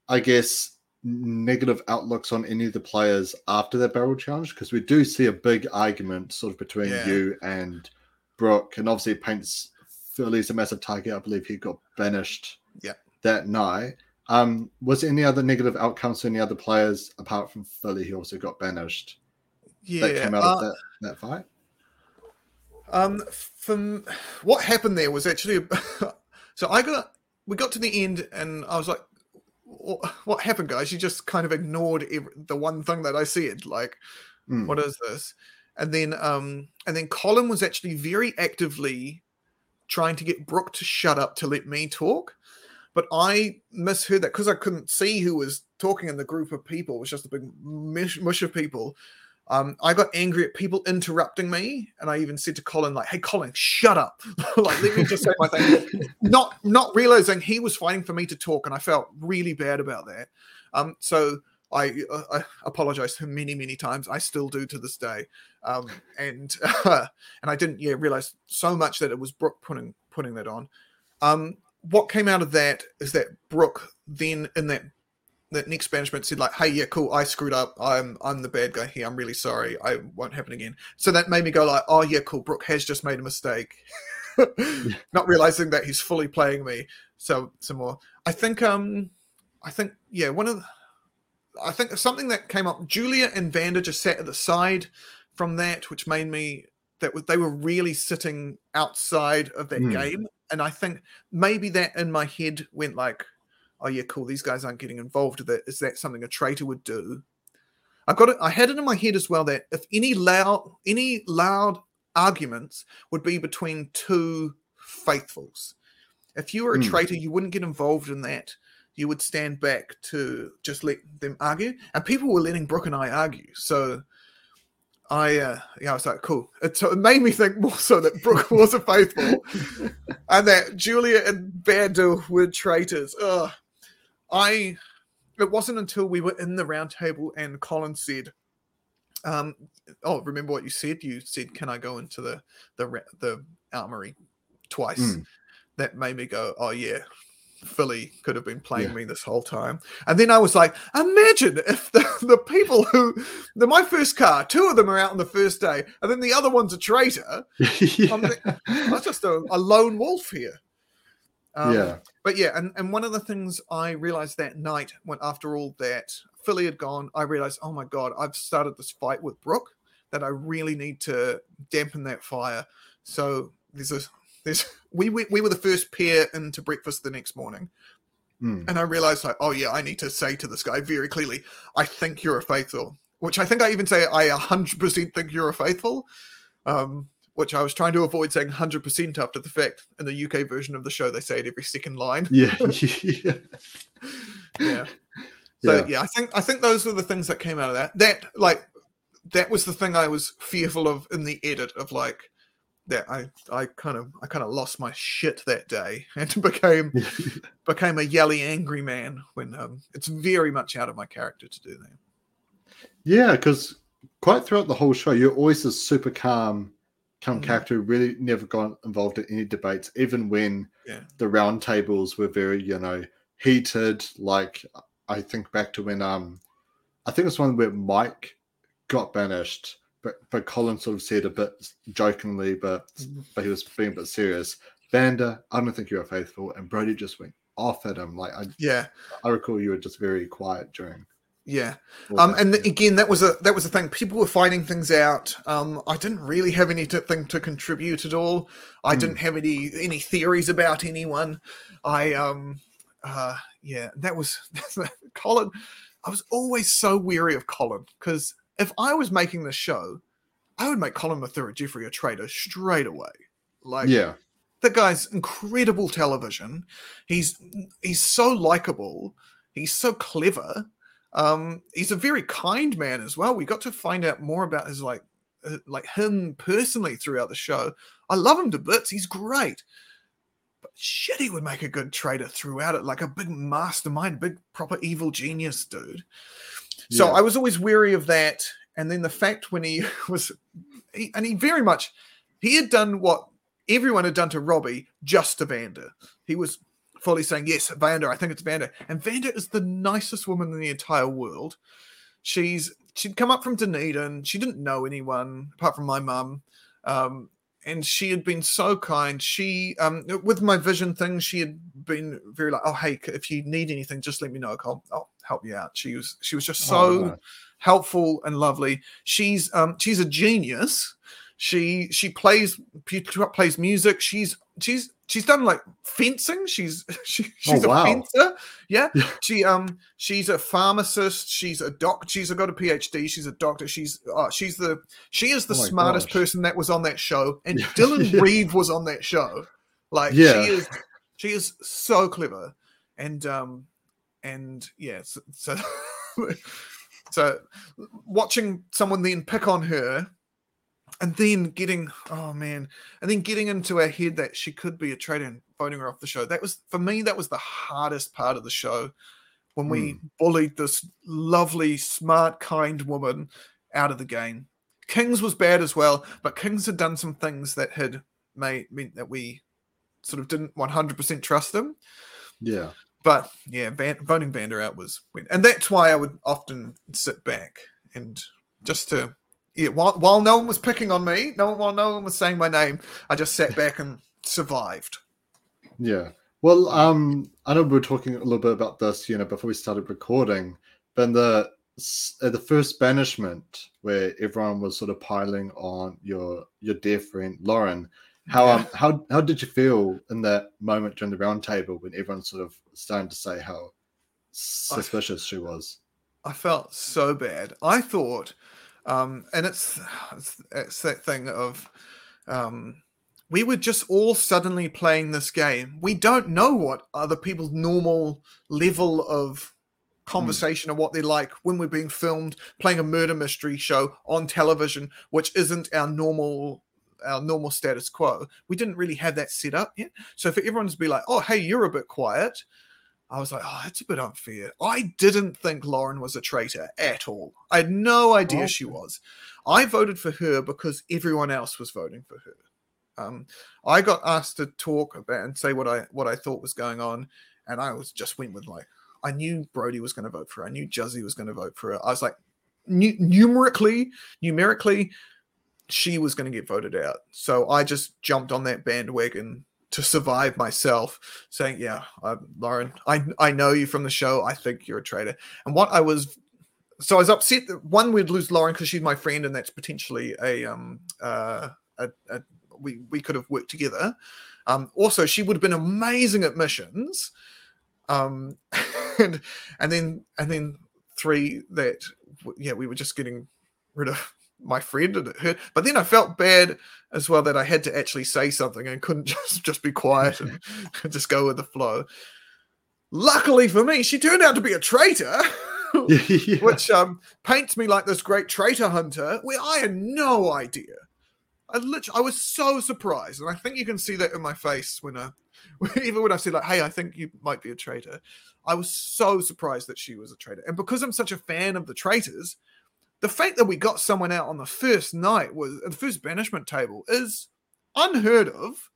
Speaker 1: I guess negative outlooks on any of the players after that barrel challenge? Because we do see a big argument sort of between yeah. you and Brooke, and obviously paints Philly's a massive target. I believe he got banished
Speaker 2: yeah.
Speaker 1: that night. Um, was there any other negative outcomes to any other players apart from Philly? He also got banished.
Speaker 2: Yeah,
Speaker 1: that came out uh, of that, that fight.
Speaker 2: Um, from what happened there was actually [LAUGHS] so I got we got to the end, and I was like, "What happened, guys? You just kind of ignored every, the one thing that I said. Like, mm. what is this?" And then, um, and then Colin was actually very actively trying to get Brooke to shut up to let me talk, but I misheard that because I couldn't see who was talking in the group of people, it was just a big mush, mush of people. Um, I got angry at people interrupting me, and I even said to Colin, like, "Hey, Colin, shut up! [LAUGHS] like, let me just say my thing." not not realizing he was fighting for me to talk, and I felt really bad about that. Um, so I, uh, I apologize many, many times. I still do to this day. Um, and uh, [LAUGHS] and I didn't yeah realize so much that it was Brooke putting putting that on. Um, what came out of that is that Brooke then in that that Nick's management said like, "Hey, yeah, cool, I screwed up. I'm I'm the bad guy here. I'm really sorry. I won't happen again." So that made me go like, "Oh yeah, cool. Brooke has just made a mistake." [LAUGHS] Not realizing that he's fully playing me. So some more. I think um I think yeah, one of the, I think something that came up. Julia and Vanda just sat at the side from that, which made me that they were really sitting outside of that mm. game, and I think maybe that in my head went like, "Oh yeah, cool. These guys aren't getting involved. Is that something a traitor would do?" I got it. I had it in my head as well that if any loud, any loud arguments would be between two faithfuls. If you were a mm. traitor, you wouldn't get involved in that you would stand back to just let them argue. And people were letting Brooke and I argue. So I, uh, yeah, I was like, cool. It, so it made me think more so that Brooke wasn't faithful [LAUGHS] and that Julia and Vanda were traitors. Ugh. I, it wasn't until we were in the round table and Colin said, um, oh, remember what you said? You said, can I go into the, the, the armory twice? Mm. That made me go, oh, yeah, Philly could have been playing yeah. me this whole time. And then I was like, imagine if the, the people who, the, my first car, two of them are out on the first day, and then the other one's a traitor. [LAUGHS] yeah. I'm, I'm, just a, a, lone wolf here. Um, yeah. But yeah, and, and one of the things I realized that night, when after all that Philly had gone, I realized, oh my God, I've started this fight with Brooke that I really need to dampen that fire. So there's a there's [LAUGHS] we, we we were the first pair into breakfast the next morning. Mm. And I realized like, oh yeah, I need to say to this guy very clearly, I think you're a faithful. Which I think I even say I hundred percent think you're a faithful. Um, which I was trying to avoid saying hundred percent after the fact. In the UK version of the show, they say it every second line.
Speaker 1: Yeah. [LAUGHS] yeah.
Speaker 2: yeah. [LAUGHS] So yeah. yeah, I think I think those were the things that came out of that. That like that was the thing I was fearful of in the edit of like that I I kind of I kind of lost my shit that day [LAUGHS] and became became a yelly angry man when um, it's very much out of my character to do that.
Speaker 1: Yeah, because quite throughout the whole show, you're always a super calm, calm mm. Who really never got involved in any debates, even when
Speaker 2: yeah.
Speaker 1: the round tables were very you know heated. Like I think back to when um I think it's one where Mike got banished but but Colin sort of said a bit jokingly, but mm-hmm. but he was being a bit serious. Vanda, I don't think you're faithful, and Brodie just went off at him. Like I
Speaker 2: yeah,
Speaker 1: I recall you were just very quiet during.
Speaker 2: Yeah, um, and again, that was a that was a thing. People were finding things out. Um, I didn't really have anything to contribute at all. I mm. didn't have any any theories about anyone. I um, uh, yeah, that was [LAUGHS] Colin. I was always so weary of Colin because if I was making the show, I would make Colin Mathura-Jeffree a traitor straight away. Like,
Speaker 1: yeah,
Speaker 2: the guy's incredible television. He's he's so likable. He's so clever. Um, he's a very kind man as well. We got to find out more about his like uh, like him personally throughout the show. I love him to bits. He's great. But shit, he would make a good traitor throughout it, like a big mastermind, big proper evil genius dude. So yeah. I was always weary of that. And then the fact when he [LAUGHS] was, he, and he very much, he had done what everyone had done to Robbie just to Vanda. He was fully saying, Yes, Vanda, I think it's Vanda. And Vanda is the nicest woman in the entire world. She's she'd come up from Dunedin. She didn't know anyone apart from my mum. Um, and she had been so kind. She, um, with my vision thing, she had been very like, "Oh, hey, if you need anything, just let me know. I'll, I'll help you out." She was, she was just so oh, helpful and lovely. She's, um, she's a genius. She, she plays, plays music. She's, she's she's done like fencing. She's [LAUGHS] she, she's oh, wow. a fencer. Yeah? yeah. She um she's a pharmacist. She's a doc. She's got a PhD. She's a doctor. She's uh, she's the she is the oh smartest gosh. person that was on that show. And [LAUGHS] Dylan yeah. Reeve was on that show. Like yeah. she is she is so clever. And um and yeah, so so, [LAUGHS] so watching someone then pick on her and then getting oh man and then getting into her head that she could be a traitor and voting her off the show that was for me that was the hardest part of the show when we
Speaker 1: Hmm.
Speaker 2: bullied this lovely smart kind woman out of the game kings was bad as well but kings had done some things that had made meant that we sort of didn't 100% trust them
Speaker 1: Yeah.
Speaker 2: but yeah, Van, voting Vanda out was and that's why I would often sit back and just to while while no one was picking on me, no one while no one was saying my name, I just sat back and survived.
Speaker 1: Yeah. Well, um, I know we were talking a little bit about this, you know, before we started recording, but in the s- uh, the first banishment where everyone was sort of piling on your your dear friend Lauren, how um how how did you feel in that moment during the round table when everyone's sort of starting to say how suspicious she was?
Speaker 2: I felt so bad. I thought, um, and it's, it's it's that thing of, um, we were just all suddenly playing this game. We don't know what other people's normal level of conversation or what they're like when we're being filmed playing a murder mystery show on television, which isn't our normal our normal status quo. We didn't really have that set up yet. So for everyone to be like, "Oh, hey, you're a bit quiet," I was like, "Oh, that's a bit unfair." I didn't think Lauren was a traitor at all. I had no idea she was. I voted for her because everyone else was voting for her. Um, I got asked to talk about and say what I what I thought was going on, and I was just went with like I knew Brodie was going to vote for her. I knew Juzzy was going to vote for her. I was like, nu- numerically, numerically, she was going to get voted out. So I just jumped on that bandwagon to survive myself, saying, "Yeah, Lauren, I I know you from the show. I think you're a traitor." And what I was, so I was upset that one we'd lose Lauren because she's my friend, and that's potentially a um uh a, a we we could have worked together. Um, also, she would have been amazing at missions. Um, [LAUGHS] and and then and then three that yeah we were just getting rid of my friend and it hurt. But then I felt bad as well that I had to actually say something and couldn't [LAUGHS] just just be quiet and [LAUGHS] [LAUGHS] just go with the flow. Luckily for me, she turned out to be a traitor.
Speaker 1: yeah.
Speaker 2: which um, paints me like this great traitor hunter, where I had no idea. I literally, I was so surprised, and I think you can see that in my face when I, even when I said like, "Hey, I think you might be a traitor." I was so surprised that she was a traitor, and because I'm such a fan of the traitors, the fact that we got someone out on the first night was the first banishment table is unheard of.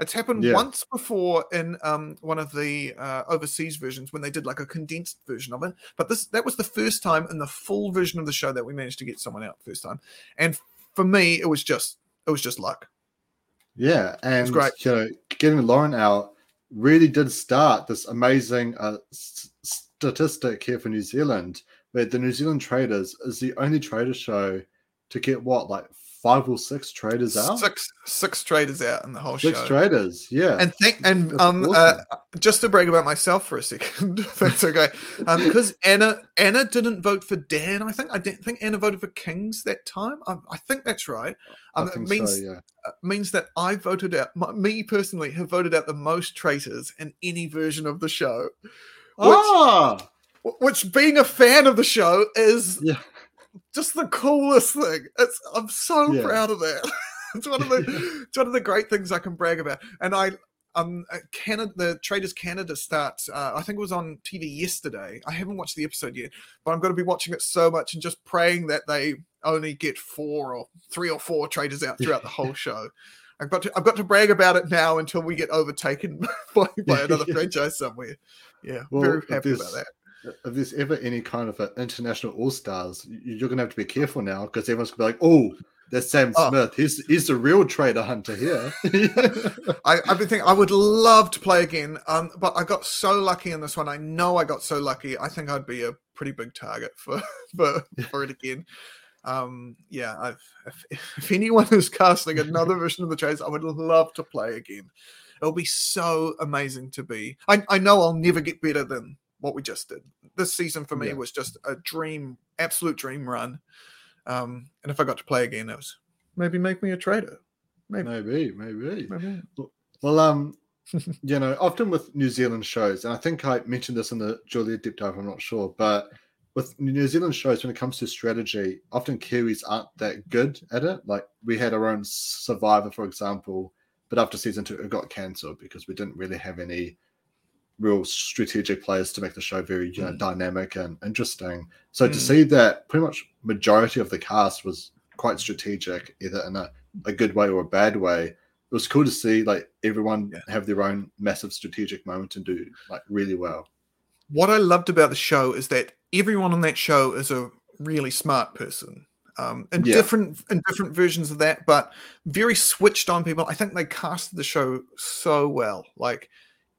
Speaker 2: It's happened
Speaker 1: Yeah.
Speaker 2: once before in um, one of the uh, overseas versions when they did like a condensed version of it. But this that was the first time in the full version of the show that we managed to get someone out first time. And for me, it was just it was just luck.
Speaker 1: Yeah, and
Speaker 2: great.
Speaker 1: you know, getting Lauren out really did start this amazing uh, s- statistic here for New Zealand, where the New Zealand Traitors is the only traitor show to get what, like five or six traitors out.
Speaker 2: Six six traitors out in the whole
Speaker 1: Six
Speaker 2: show.
Speaker 1: traitors, yeah.
Speaker 2: and thank and
Speaker 1: That's
Speaker 2: um uh, just to brag about myself for a second, [LAUGHS] that's okay. Um, because Anna Anna didn't vote for Dan. I think I didn't think Anna voted for Kings that time. Um, I think that's right. Um,
Speaker 1: I think
Speaker 2: it means
Speaker 1: so, yeah.
Speaker 2: uh, means that I voted out my, me personally have voted out the most traitors in any version of the show.
Speaker 1: Ah,
Speaker 2: wh- Which, being a fan of the show, is
Speaker 1: Yeah.
Speaker 2: just the coolest thing. It's I'm so
Speaker 1: Yeah.
Speaker 2: proud of that. [LAUGHS] it's one of the it's one of the great things I can brag about. And I um uh, Canada the Traitors Canada starts. Uh, I think it was on TV yesterday. I haven't watched the episode yet, but I'm going to be watching it so much and just praying that they only get four or three or four traitors out throughout the whole [LAUGHS] show. I've got to I've got to brag about it now until we get overtaken [LAUGHS] by, by another franchise somewhere. Yeah,
Speaker 1: Well,
Speaker 2: very happy about that.
Speaker 1: If there's ever any kind of an international all stars, you're gonna have to be careful now because everyone's gonna be like, "Oh, that's Sam
Speaker 2: Oh.
Speaker 1: Smith. He's he's the real traitor hunter here." [LAUGHS]
Speaker 2: I, I've been thinking I would love to play again, um, but I got so lucky in this one. I know I got so lucky. I think I'd be a pretty big target for [LAUGHS] for, for it again. Um, yeah, I've, if, if anyone is casting another version of the trades, I would love to play again. It'll be so amazing to be. I, I know I'll never get better than what we just did. This season for me
Speaker 1: Yeah.
Speaker 2: was just a dream, absolute dream run. Um, and if I got to play again, it was maybe make me a traitor. Maybe.
Speaker 1: maybe, maybe.
Speaker 2: maybe.
Speaker 1: Well, um, [LAUGHS] you know, often with New Zealand shows, and I think I mentioned this in the Julia deep dive, I'm not sure, but with New Zealand shows, when it comes to strategy, often Kiwis aren't that good at it. Like we had our own Survivor, for example, but after season two, it got cancelled because we didn't really have any real strategic players to make the show very you know mm. dynamic and interesting. So mm. to see that pretty much majority of the cast was quite strategic, either in a, a good way or a bad way. It was cool to see like everyone yeah. have their own massive strategic moment and do like really well.
Speaker 2: What I loved about the show is that everyone on that show is a really smart person. Um, and yeah. different and different versions of that, but very switched on people. I think they casted the show so well. Like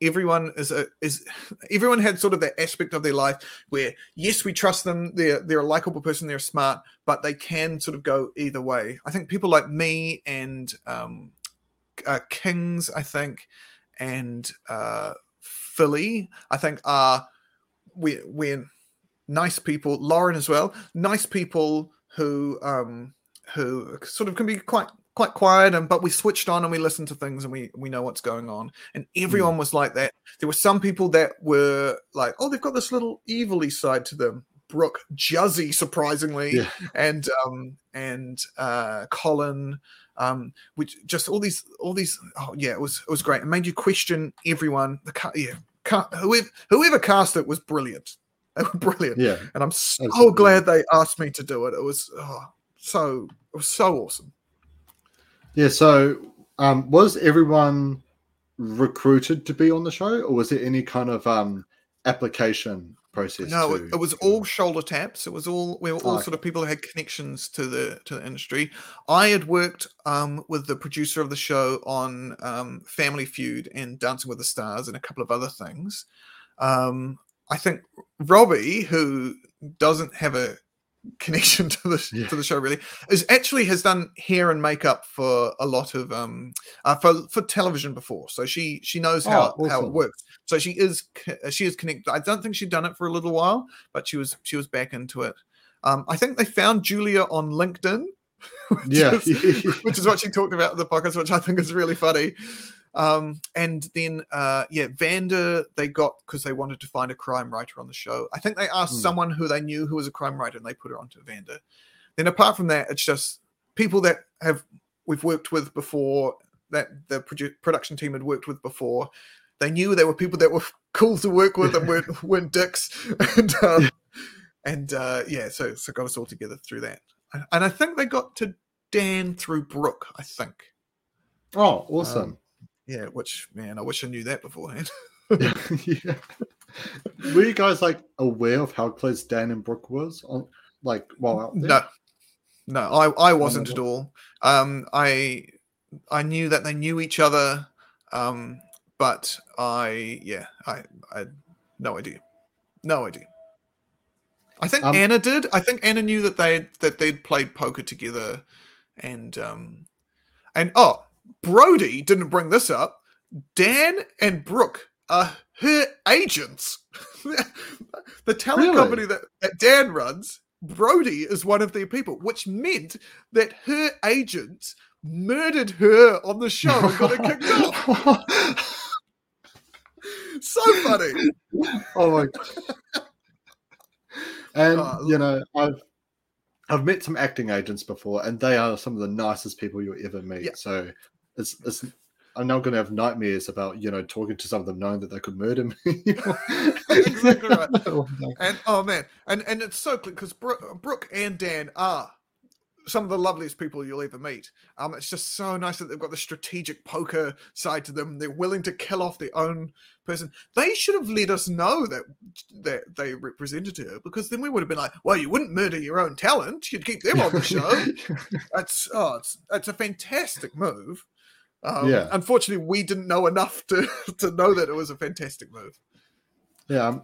Speaker 2: everyone is a is everyone had sort of that aspect of their life where yes we trust them they're they're a likable person they're smart but they can sort of go either way. I think people like me and um uh, kings i think and uh philly i think are we we're nice people. Lauren as well nice people who um who sort of can be quite quite quiet and but we switched on and we listened to things and we we know what's going on. And hmm. everyone mm. was like that. There were some people that were like oh they've got this little evilly side to them. Brooke juzzy surprisingly yeah. and um and uh colin um which just all these all these oh yeah it was it was great. It made you question everyone. The car yeah whoever whoever cast it was brilliant. [LAUGHS] They were brilliant.
Speaker 1: Yeah.
Speaker 2: And i'm so Absolutely. glad they asked me to do it. It was oh, so it was so awesome
Speaker 1: yeah. So, um, was everyone recruited to be on the show, or was there any kind of um, application process?
Speaker 2: No, to, it was all shoulder taps. It was all we were all oh, sort of people who had connections to the to the industry. I had worked um, with the producer of the show on um, Family Feud and Dancing with the Stars and a couple of other things. Um, I think Robbie, who doesn't have a connection [LAUGHS] to the yeah. to the show really. Is actually has done hair and makeup for a lot of um uh, for for television before. So she she knows how oh, awesome. how it works. So she is she is connected i don't think she'd done it for a little while but she was she was back into it. Um i think they found julia on linkedin [LAUGHS] which
Speaker 1: yeah.
Speaker 2: is, which is what she talked about in the podcast which i think is really funny um, and then, uh, yeah, Vanda, they got because they wanted to find a crime writer on the show. I think they asked mm. someone who they knew who was a crime writer and they put her onto Vanda. Then, apart from that, it's just people that have we've worked with before, that the produ- production team had worked with before. They knew there were people that were [LAUGHS] cool to work with and weren't, [LAUGHS] weren't dicks. [LAUGHS] And, um, and uh, yeah, so, so got us all together through that. And I think they got to Dan through Brooke, I think.
Speaker 1: Oh, awesome. Um,
Speaker 2: yeah, which man, I wish I knew that beforehand. [LAUGHS]
Speaker 1: yeah. Were you guys like aware of how close Dan and Brooke was on like while out there?
Speaker 2: No. No, I, I wasn't at all. Um I I knew that they knew each other. Um, but I yeah, I I had no idea. No idea. I think um, Anna did. I think Anna knew that they that they'd played poker together and um and oh Brodie didn't bring this up. Dan and Brooke are her agents. [LAUGHS] the talent really? company that, that Dan runs, Brodie is one of their people, which meant that her agents murdered her on the show and got her kicked [LAUGHS] off. [LAUGHS] so funny.
Speaker 1: Oh my god. And oh, you know, I've I've met some acting agents before, and they are some of the nicest people you'll ever meet. Yeah. So it's, it's I'm now going to have nightmares about you know talking to some of them, knowing that they could murder me. [LAUGHS]
Speaker 2: exactly right. [LAUGHS] and oh man, and and it's so clear because Brooke, Brooke and Dan are some of the loveliest people you'll ever meet. Um, it's just so nice that they've got the strategic poker side to them. They're willing to kill off their own person. They should have let us know that that they represented her because then we would have been like, well, you wouldn't murder your own talent. You'd keep them on the show. [LAUGHS] that's oh, it's, it's a fantastic move. Um, yeah. Unfortunately, we didn't know enough to [LAUGHS] to know that it was a fantastic move.
Speaker 1: Yeah. Um,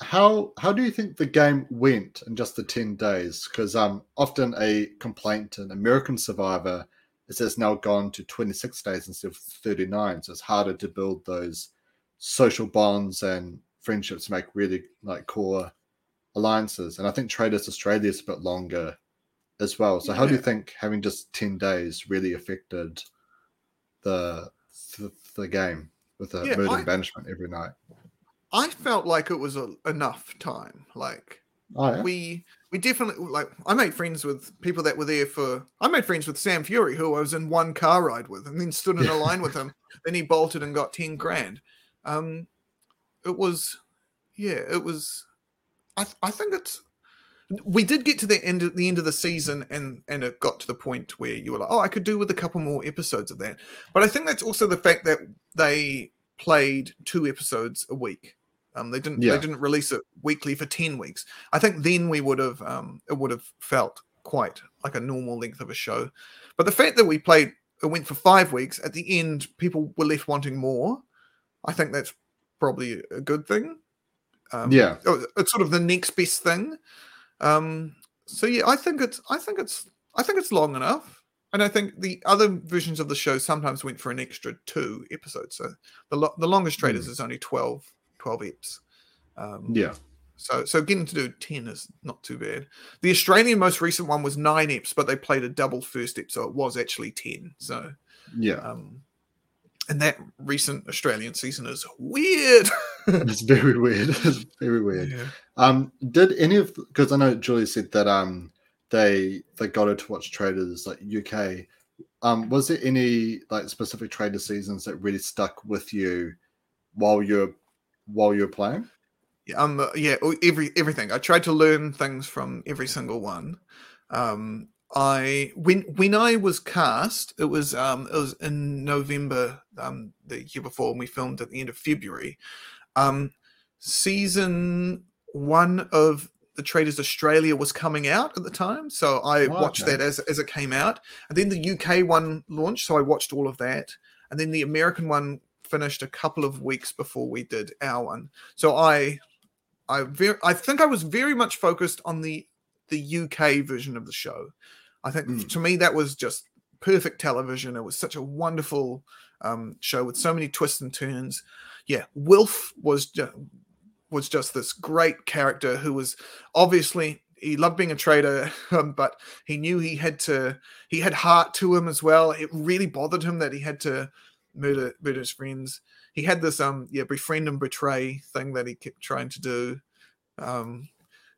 Speaker 1: how how do you think the game went in just the ten days? Because um, often a complaint in American Survivor is it's now gone to twenty six days instead of thirty nine, so it's harder to build those social bonds and friendships to make really like core alliances. And I think Traitors Australia is a bit longer as well. So yeah. how do you think having just ten days really affected? The the, the game. with a
Speaker 2: Yeah,
Speaker 1: murder
Speaker 2: I-
Speaker 1: and banishment every night.
Speaker 2: I felt like it was a, enough time. Like
Speaker 1: Oh yeah,
Speaker 2: we we definitely like I made friends with people that were there for I made friends with Sam Fury who I was in one car ride with and then stood in a line with him. [LAUGHS] Then he bolted and got 10 grand. Um it was yeah, it was I I think it's we did get to the end of the end of the season and and it got to the point where you were like, oh, I could do with a couple more episodes of that. But I think that's also the fact that they played two episodes a week. Um, they didn't
Speaker 1: Yeah.
Speaker 2: they didn't release it weekly for ten weeks. I think then we would have um, it would have felt quite like a normal length of a show. But the fact that we played it went for five weeks at the end, people were left wanting more. I think that's probably a good thing. Um,
Speaker 1: yeah,
Speaker 2: it's sort of the next best thing. Um, so yeah, I think it's I think it's I think it's long enough, and I think the other versions of the show sometimes went for an extra two episodes. So the lo- the longest traitors is only 12, 12 eps. Um,
Speaker 1: yeah,
Speaker 2: So so getting to do ten is not too bad. The Australian most recent one was nine eps, but they played a double first ep, so it was actually ten. So
Speaker 1: yeah.
Speaker 2: um, and that recent Australian season is weird. [LAUGHS]
Speaker 1: It's very weird. [LAUGHS] It's very weird.
Speaker 2: Yeah.
Speaker 1: Um, did any of because I know Julia said that um they they got her to watch traitors like UK. Um, was there any like specific traitor seasons that really stuck with you while you're while you're playing?
Speaker 2: Yeah, um, yeah, every everything. I tried to learn things from every single one. Um, I when when I was cast, it was um it was in November um the year before, and we filmed at the end of February. Um, season one of the Traitors Australia was coming out at the time, so I
Speaker 1: Oh,
Speaker 2: watched
Speaker 1: okay.
Speaker 2: that as as it came out, and then the UK one launched, so I watched all of that, and then the American one finished a couple of weeks before we did our one. So I I very I think I was very much focused on the the UK version of the show. I think
Speaker 1: Mm.
Speaker 2: to me that was just perfect television. It was such a wonderful um, show with so many twists and turns. Yeah, Wilf was just was just this great character who was obviously he loved being a traitor, [LAUGHS] um, but he knew he had to. He had heart to him as well. It really bothered him that he had to murder murder his friends. He had this um yeah befriend and betray thing that he kept trying to do. Um,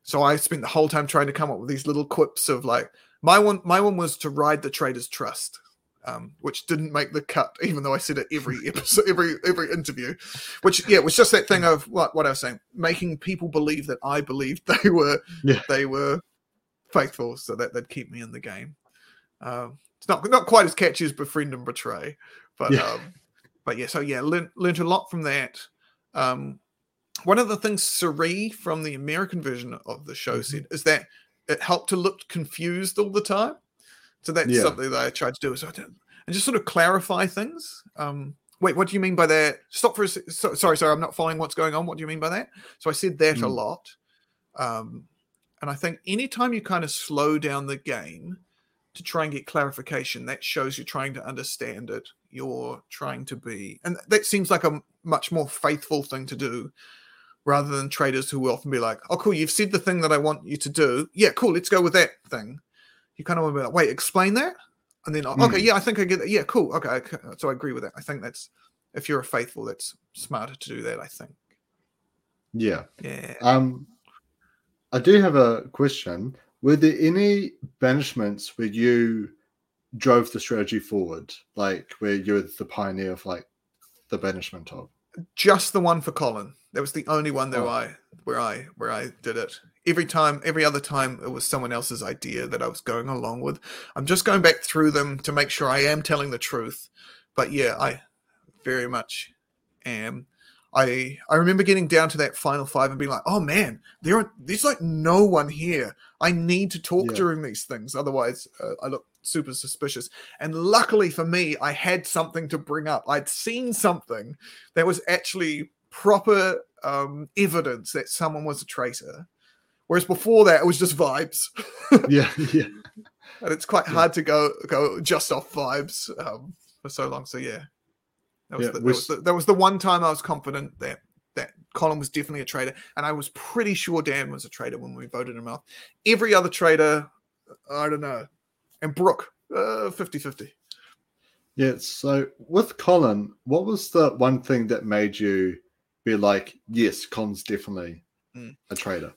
Speaker 2: so I spent the whole time trying to come up with these little quips of like my one. My one was to ride the traitor's trust, um, which didn't make the cut, even though I said it every [LAUGHS] episode, every every interview. Which yeah, it was just that thing of what what I was saying, making people believe that I believed [LAUGHS] they were
Speaker 1: Yeah.
Speaker 2: they were faithful, so that they'd keep me in the game. Um, it's not not quite as catchy as befriend and betray, but
Speaker 1: Yeah.
Speaker 2: um, but yeah, so yeah, learned learned a lot from that. Um, one of the things Cirie from the American version of the show
Speaker 1: Mhm.
Speaker 2: said is that it helped to look confused all the time. So that's
Speaker 1: Yeah.
Speaker 2: something that I tried to do. So I did, and just sort of clarify things. Um, wait, what do you mean by that? Stop for a. So, sorry, sorry, I'm not following what's going on. What do you mean by that? So I said that a
Speaker 1: Mm.
Speaker 2: lot. Um, and I think anytime you kind of slow down the game to try and get clarification, that shows you're trying to understand it. You're trying to be, and that seems like a much more faithful thing to do rather than traitors who will often be like, oh, cool, you've said the thing that I want you to do. Yeah, cool, let's go with that thing. You kind of want to be like, wait, explain that? And then, okay,
Speaker 1: Mm.
Speaker 2: yeah, I think I get it. Yeah, cool. Okay, okay. So I agree with that. I think that's, if you're a faithful, that's smarter to do that, I think.
Speaker 1: Yeah.
Speaker 2: Yeah.
Speaker 1: Um, I do have a question. Were there any banishments where you drove the strategy forward, like where you're the pioneer of like the banishment of?
Speaker 2: just the one for Colin. That was the only one that
Speaker 1: Oh.
Speaker 2: I where I where I did it. Every time, every other time, it was someone else's idea that I was going along with. I'm just going back through them to make sure I am telling the truth. But yeah, I very much am. I I remember getting down to that final five and being like, oh man, there are there's like no one here. I need to talk
Speaker 1: Yeah.
Speaker 2: during these things, otherwise uh, I look super suspicious. And luckily for me, I had something to bring up. I'd seen something that was actually proper um, evidence that someone was a traitor. Whereas before that, it was just vibes, [LAUGHS]
Speaker 1: yeah, yeah,
Speaker 2: and it's quite
Speaker 1: Yeah.
Speaker 2: hard to go go just off vibes um, for so long. So yeah, that was,
Speaker 1: Yeah,
Speaker 2: the, that, was the, that was the one time I was confident that that Colin was definitely a traitor, and I was pretty sure Dan was a traitor when we voted him out. Every other traitor, I don't know, and Brooke, uh, 50-50.
Speaker 1: Yeah. So with Colin, what was the one thing that made you be like, yes, Colin's definitely
Speaker 2: Mm.
Speaker 1: a traitor?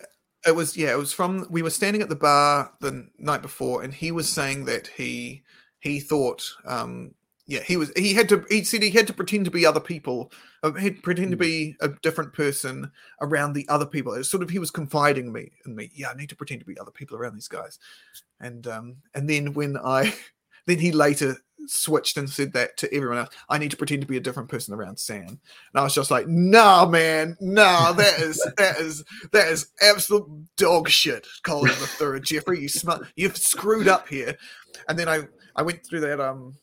Speaker 2: It was yeah, it was from we were standing at the bar the night before, and he was saying that he he thought um yeah he was he had to he said he had to pretend to be other people uh, he'd pretend to
Speaker 1: Mm.
Speaker 2: be a different person around the other people it was sort of he was confiding me in me yeah i need to pretend to be other people around these guys and um and then when i [LAUGHS] then he later switched and said that to everyone else. I need to pretend to be a different person around sam. And i was just like nah man. Nah that [LAUGHS] is that is that is absolute dog shit colin the third. Jeffrey you smart you've screwed up here. And then i i went through that um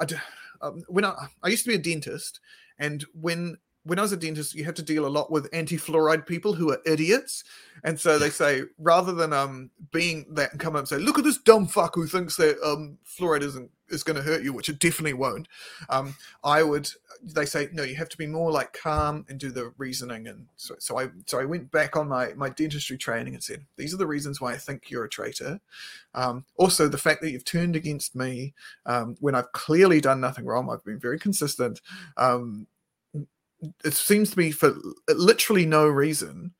Speaker 2: I, d- um, when I, I used to be a dentist, and when when I was a dentist, you had to deal a lot with anti-fluoride people who are idiots, and so they say rather than um being that and come up and say, look at this dumb fuck who thinks that um fluoride isn't is going to hurt you, which it definitely won't. Um, I would they say no, you have to be more like calm and do the reasoning, and so so I so I went back on my my dentistry training and said these are the reasons why I think you're a traitor. Um, also, the fact that you've turned against me um, when I've clearly done nothing wrong. I've been very consistent. Um, it seems to me for literally no reason.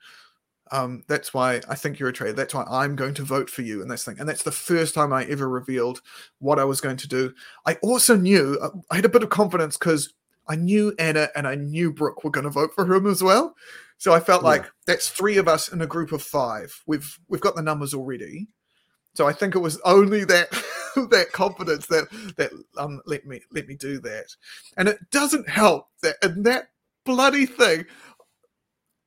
Speaker 2: Um, that's why I think you're a traitor. That's why I'm going to vote for you in this thing. And that's the first time I ever revealed what I was going to do. I also knew uh, I had a bit of confidence because I knew Anna and I knew Brooke were going to vote for him as well. So I felt
Speaker 1: Yeah.
Speaker 2: like that's three of us in a group of five. We've we've got the numbers already. So I think it was only that [LAUGHS] that confidence that that um let me let me do that. And it doesn't help that in that bloody thing,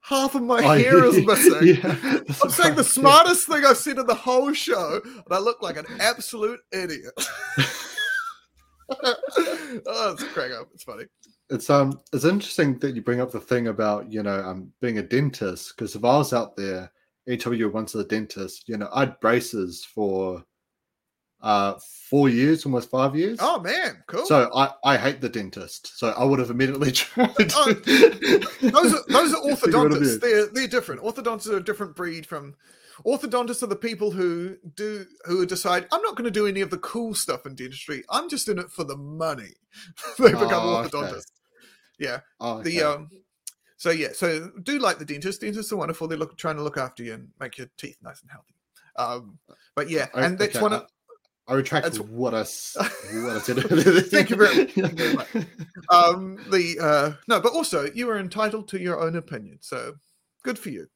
Speaker 2: half of my hair is [LAUGHS] missing.
Speaker 1: yeah,
Speaker 2: I'm saying the smartest thing I've said in the whole show, and I look like an absolute idiot. [LAUGHS] oh, it's a crack up. It's funny.
Speaker 1: It's um, it's interesting that you bring up the thing about you know um being a dentist because if I was out there, anytime you went to the dentist, you know I had braces for uh four years, almost five years.
Speaker 2: Oh man, cool.
Speaker 1: So I, I hate the dentist. So I would have immediately [LAUGHS] tried.
Speaker 2: Oh, those are those are [LAUGHS]
Speaker 1: Figure out a
Speaker 2: orthodontists. They're they're different. Orthodontists are a different breed from orthodontists are the people who do who decide I'm not going to do any of the cool stuff in dentistry. I'm just in it for the money. [LAUGHS] they become
Speaker 1: Oh, okay.
Speaker 2: orthodontists. Yeah.
Speaker 1: Oh,
Speaker 2: The um so yeah, so do like the dentist. Dentists are wonderful. They're look, trying to look after you and make your teeth nice and healthy. Um but yeah, and that's
Speaker 1: okay,
Speaker 2: one of
Speaker 1: I retract
Speaker 2: that's-
Speaker 1: what I [LAUGHS] what I said. [LAUGHS]
Speaker 2: Thank you very- thank you very much. [LAUGHS] um the uh no, but also you are entitled to your own opinion. So good for you.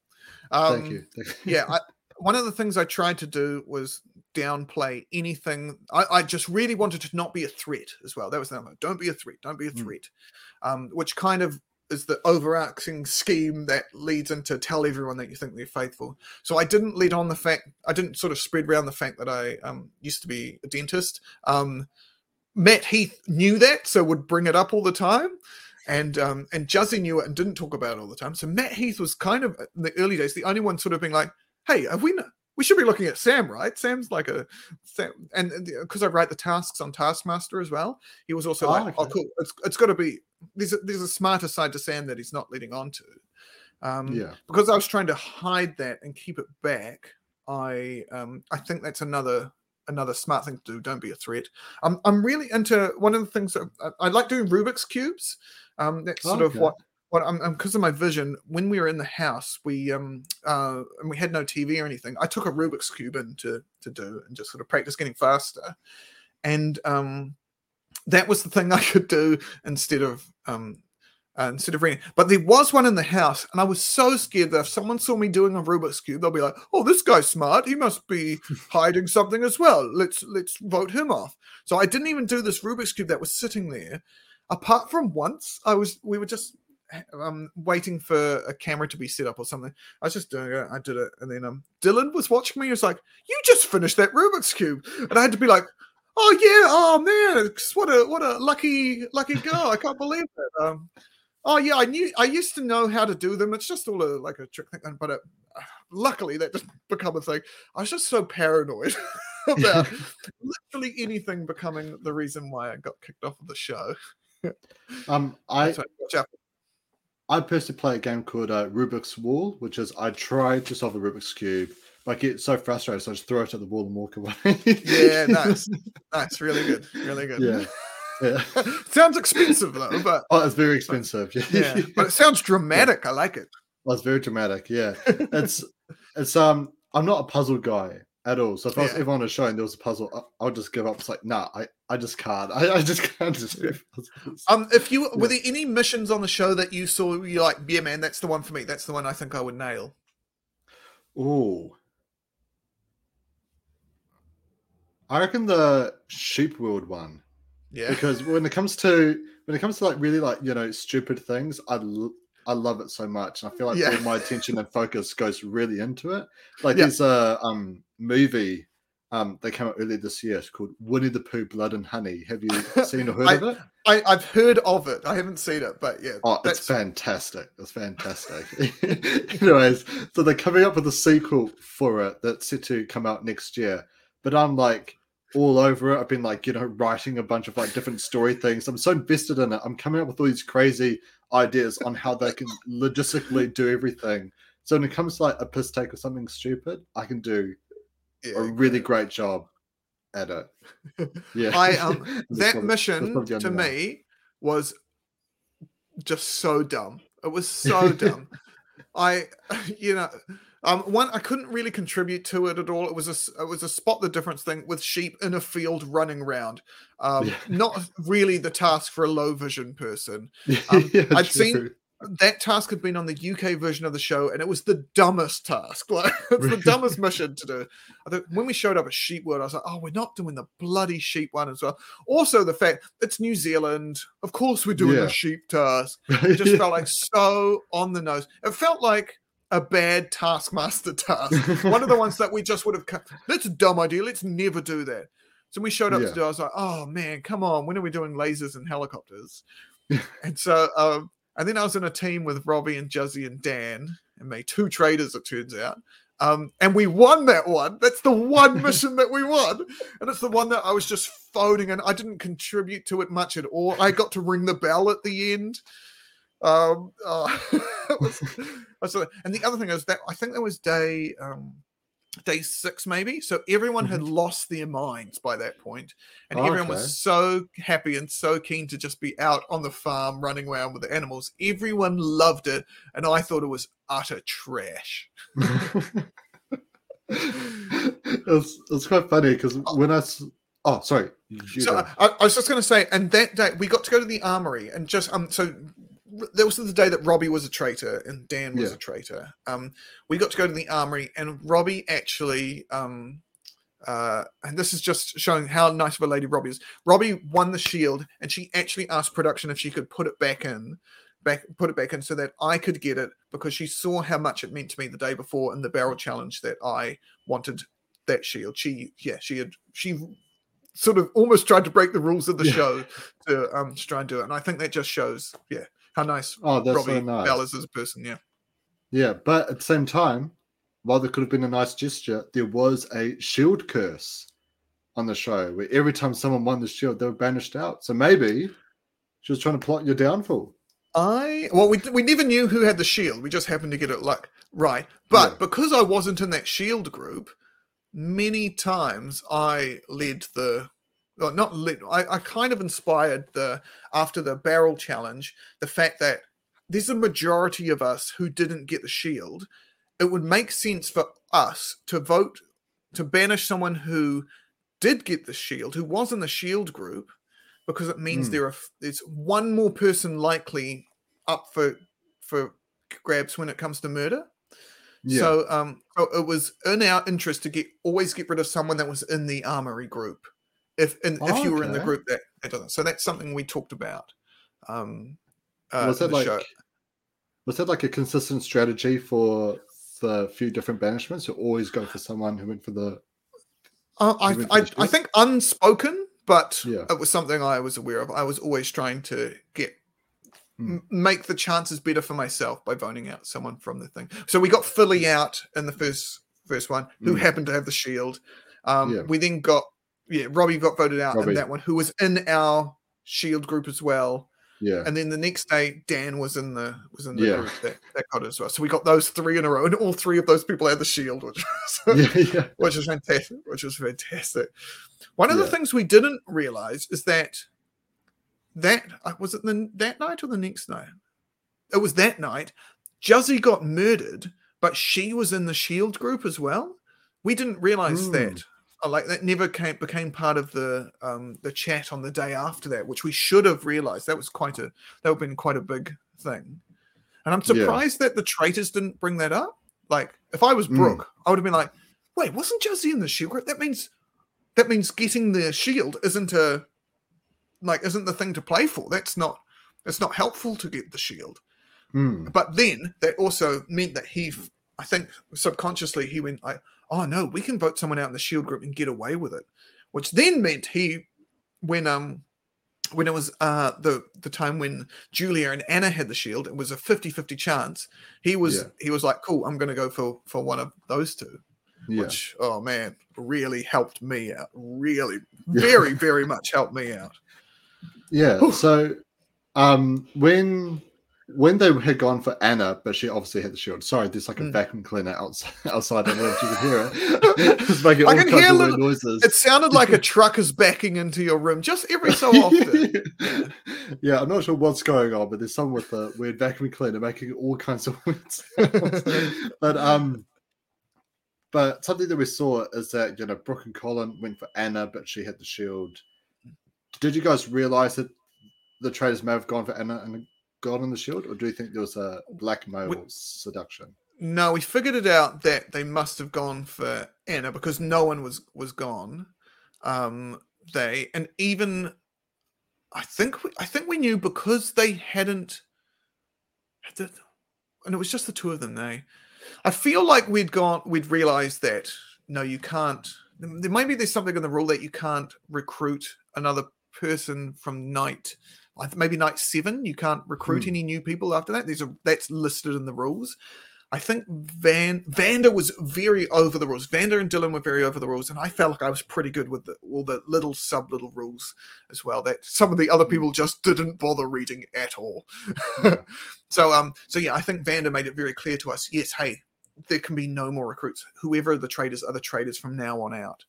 Speaker 2: Um,
Speaker 1: Thank you. Thank you.
Speaker 2: yeah, I, one of the things I tried to do was downplay anything. I, I just really wanted to not be a threat as well. That was the number. Don't be a threat. Don't be a
Speaker 1: Mm.
Speaker 2: threat. Um, which kind of is the overarching scheme that leads into tell everyone that you think they're faithful. So I didn't lead on the fact. I didn't sort of spread around the fact that I um, used to be a dentist. Um, Matt Heath knew that, so would bring it up all the time. And um, and Juzzy knew it and didn't talk about it all the time. So Matt Heath was kind of in the early days the only one sort of being like, "Hey, have we? Not, we should be looking at Sam, right? Sam's like a Sam, and because I write the tasks on Taskmaster as well, he was also
Speaker 1: Oh,
Speaker 2: like, "Oh, cool. It's it's got to be there's a, there's a smarter side to Sam that he's not leading on to." Um,
Speaker 1: Yeah.
Speaker 2: because I was trying to hide that and keep it back, I um I think that's another another smart thing to do. Don't be a threat. I'm I'm really into one of the things that I, I like doing Rubik's cubes. Um, that's sort of
Speaker 1: Okay.
Speaker 2: what what I'm because of my vision. When we were in the house, we um uh and we had no TV or anything. I took a Rubik's cube in to to do and just sort of practice getting faster, and um that was the thing [LAUGHS] I could do instead of um uh, instead of reading. But there was one in the house, and I was so scared that if someone saw me doing a Rubik's cube, they'll be like, "Oh, this guy's smart. He must be [LAUGHS] hiding something as well. Let's let's vote him off." So I didn't even do this Rubik's cube that was sitting there. Apart from once, I was we were just um waiting for a camera to be set up or something. I was just doing it. I did it, and then um Dylan was watching me. He was like, "You just finished that Rubik's cube," and I had to be like. Oh yeah! Oh man! What a what a lucky lucky girl! I can't believe it. Um, Oh yeah, I knew. I used to know how to do them. It's just all a like a trick thing, but it, luckily that didn't [LAUGHS] become a thing. I was just so paranoid [LAUGHS] about [LAUGHS] literally anything becoming the reason why I got kicked off of the show.
Speaker 1: Um, I
Speaker 2: So watch out.
Speaker 1: I personally play a game called uh, Rubik's Wall, which is I try to solve a Rubik's cube, but I get so frustrated, so I just throw it at the wall and walk away.
Speaker 2: Yeah, [LAUGHS] nice, nice, really good, really good.
Speaker 1: Yeah. [LAUGHS] Yeah.
Speaker 2: sounds expensive though, but
Speaker 1: Oh, it's very expensive. [LAUGHS]
Speaker 2: yeah, but it sounds dramatic. I like it.
Speaker 1: Well, it's very dramatic. Yeah, it's it's um. I'm not a puzzle guy at all. So if I was
Speaker 2: Yeah.
Speaker 1: ever on a show and there was a puzzle, I, I'll just give up. It's like, nah, I, I just can't. [LAUGHS] I, I just can't just do puzzles.
Speaker 2: Um, if you were there any missions on the show that you saw, you're like, yeah, man, that's the one for me. That's the one I think I would nail.
Speaker 1: Ooh. I reckon the sheep world one
Speaker 2: Yeah,
Speaker 1: because when it comes to when it comes to like really like you know stupid things, I I love it so much, and I feel like
Speaker 2: Yeah.
Speaker 1: all my attention and focus goes really into it. Like
Speaker 2: Yeah.
Speaker 1: there's a um movie um that came out earlier this year. It's called Winnie the Pooh, Blood and Honey. Have you [LAUGHS] seen or heard
Speaker 2: I-
Speaker 1: of it?
Speaker 2: I, I've heard of it. I haven't seen it, but yeah,
Speaker 1: Oh,
Speaker 2: that's
Speaker 1: it's fantastic. It's fantastic. [LAUGHS] Anyways, so they're coming up with a sequel for it that's set to come out next year. But I'm like all over it. I've been like, you know, writing a bunch of like different story things. I'm so invested in it. I'm coming up with all these crazy ideas on how they can logistically do everything. So when it comes to like a piss take or something stupid, I can do
Speaker 2: yeah,
Speaker 1: a really great job at it. Yeah.
Speaker 2: I, um, [LAUGHS] that
Speaker 1: probably-
Speaker 2: mission to me was just so dumb. It was so [LAUGHS] dumb. I, [LAUGHS] you know, um, one I couldn't really contribute to it at all. It was a it was a spot the difference thing with sheep in a field running round. Um,
Speaker 1: Yeah.
Speaker 2: Not really the task for a low vision person. [LAUGHS] Um,
Speaker 1: Yeah,
Speaker 2: I'd seen- That task had been on the UK version of the show, and it was the dumbest task. [LAUGHS] Like it's the dumbest mission to do. I thought when we showed up at Sheep World, I was like, "Oh, we're not doing the bloody sheep one as well." Also, the fact it's New Zealand, of course, we're doing
Speaker 1: Yeah.
Speaker 2: the sheep task. [LAUGHS] It just
Speaker 1: Yeah.
Speaker 2: felt like so on the nose. It felt like a bad Taskmaster task. [LAUGHS] One of the ones that we just would have cut. That's a dumb idea. Let's never do that. So we showed up
Speaker 1: Yeah.
Speaker 2: to do. I was like, "Oh man, come on! When are we doing lasers and helicopters?" [LAUGHS] and so, um, and then I was in a team with Robbie and Juzzy and Dan and me, two traitors. It turns out. Um, and we won that one. That's the one [LAUGHS] mission that we won, and it's the one that I was just phoning, and I didn't contribute to it much at all. I got to ring the bell at the end. Um, uh, [LAUGHS] was, I was like- and the other thing is that I think that was day um, day six, maybe. So everyone had lost their minds by that point, and everyone
Speaker 1: Okay.
Speaker 2: was so happy and so keen to just be out on the farm running around with the animals. Everyone loved it, and I thought it was utter trash. [LAUGHS]
Speaker 1: it's, it's quite funny because when I oh sorry
Speaker 2: so. I, I was just going to say, and that day we got to go to the armory, and just um, so that was the day that Robbie was a traitor and Dan was
Speaker 1: Yeah.
Speaker 2: a traitor. Um, we got to go to the armory, and Robbie actually um. Uh, and this is just showing how nice of a lady Robbie is. Robbie won the shield, and she actually asked production if she could put it back in, back put it back in, so that I could get it because she saw how much it meant to me the day before in the barrel challenge that I wanted that shield. She, yeah, she had she sort of almost tried to break the rules of the
Speaker 1: Yeah.
Speaker 2: show to um try and do it. And I think that just shows, yeah, how nice
Speaker 1: oh that's
Speaker 2: Robbie
Speaker 1: so nice
Speaker 2: Bell is as a person. Yeah.
Speaker 1: yeah but at the same time while there could have been a nice gesture there was a shield curse on the show where every time someone won the shield they were banished out so maybe she was trying to plot your downfall
Speaker 2: I well, we we never knew who had the shield. We just happened to get it like right. But
Speaker 1: Yeah.
Speaker 2: because I wasn't in that shield group, many times I led the. Well, not led. I, I kind of inspired the after the barrel challenge. The fact that there's a majority of us who didn't get the shield. It would make sense for us to vote to banish someone who did get the shield, who was in the shield group, because it means
Speaker 1: Hmm.
Speaker 2: there are there's one more person likely up for for grabs when it comes to murder.
Speaker 1: yeah
Speaker 2: So um so it was in our interest to get always get rid of someone that was in the armory group. If and if you were in the group that, that doesn't. So that's something we talked about. Um uh,
Speaker 1: was that like
Speaker 2: show.
Speaker 1: was that like a consistent strategy for the few different banishments to always go for someone who went for the
Speaker 2: Uh, I,
Speaker 1: for
Speaker 2: I,
Speaker 1: the
Speaker 2: I think unspoken, but
Speaker 1: Yeah.
Speaker 2: it was something I was aware of. I was always trying to get
Speaker 1: Hmm.
Speaker 2: make the chances better for myself by voting out someone from the thing. So we got Philly out in the first first one, who
Speaker 1: Mm.
Speaker 2: happened to have the shield. Um,
Speaker 1: Yeah.
Speaker 2: We then got yeah, Robbie got voted out
Speaker 1: Robbie.
Speaker 2: in that one, who was in our shield group as well.
Speaker 1: yeah
Speaker 2: And then the next day, Dan was in the was in the
Speaker 1: Yeah.
Speaker 2: group that, that got it as well. So we got those three in a row, and all three of those people had the shield, which was [LAUGHS]
Speaker 1: yeah [LAUGHS] yeah
Speaker 2: which was fantastic. Which was fantastic. One of the things we didn't realize is that that uh, was it the, that night or the next night? It was that night. Juzzy got murdered, but she was in the Shield group as well. We didn't realize
Speaker 1: Mm.
Speaker 2: that. Like that never came became part of the um the chat on the day after that, which we should have realized. That was quite a that would have been quite a big thing. And I'm
Speaker 1: Yeah.
Speaker 2: surprised that the traitors didn't bring that up. Like if I was
Speaker 1: Mm.
Speaker 2: Brooke, I would have been like, wait, wasn't Juzzy in the shield group? That means that means getting the shield isn't a like isn't the thing to play for. That's not it's not helpful to get the shield.
Speaker 1: Hmm.
Speaker 2: But then that also meant that he, I think subconsciously he went like, oh no, we can vote someone out in the shield group and get away with it, which then meant he, when um, when it was uh the the time when Julia and Anna had the shield, it was a 50-50 chance. He was
Speaker 1: Yeah.
Speaker 2: he was like, cool, I'm gonna go for for one of those two,
Speaker 1: Yeah.
Speaker 2: which oh man, really helped me out. Really, [LAUGHS] very very much helped me out.
Speaker 1: Yeah.
Speaker 2: Whew.
Speaker 1: So, um, when when they had gone for Anna, but she obviously had the shield. Sorry, there's like a
Speaker 2: Mm.
Speaker 1: vacuum cleaner outside. [LAUGHS] Outside, I don't know if you can hear it. [LAUGHS] it's making
Speaker 2: I
Speaker 1: all
Speaker 2: can
Speaker 1: kinds
Speaker 2: hear
Speaker 1: of
Speaker 2: little-
Speaker 1: noises.
Speaker 2: It sounded like a [LAUGHS] truck is backing into your room just every so often.
Speaker 1: yeah, I'm not sure what's going on, but there's someone with a weird vacuum cleaner making all kinds of weird sounds. but um, but something that we saw is that you know Brooke and Colin went for Anna, but she had the shield. Did you guys realize that the traitors may have gone for Anna and gotten the shield, or do you think there was a blackmail
Speaker 2: We-
Speaker 1: seduction?
Speaker 2: No, we figured it out that they must have gone for Anna because no one was was gone. Um, they and even I think we, I think we knew because they hadn't, and it was just the two of them. They, I feel like we'd gone, we'd realized that no, you can't. There maybe there's something in the rule that you can't recruit another person from night. Maybe night seven, you can't recruit
Speaker 1: Hmm.
Speaker 2: any new people after that. There's a that's listed in the rules. I think Van Vanda was very over the rules. Vanda and Dylan were very over the rules, and I felt like I was pretty good with the, all the little sub little rules as well. That some of the other people just didn't bother reading at all. [LAUGHS] so um, so yeah, I think Vanda made it very clear to us. Yes, hey, there can be no more recruits. Whoever the traitors are the traitors from now on out.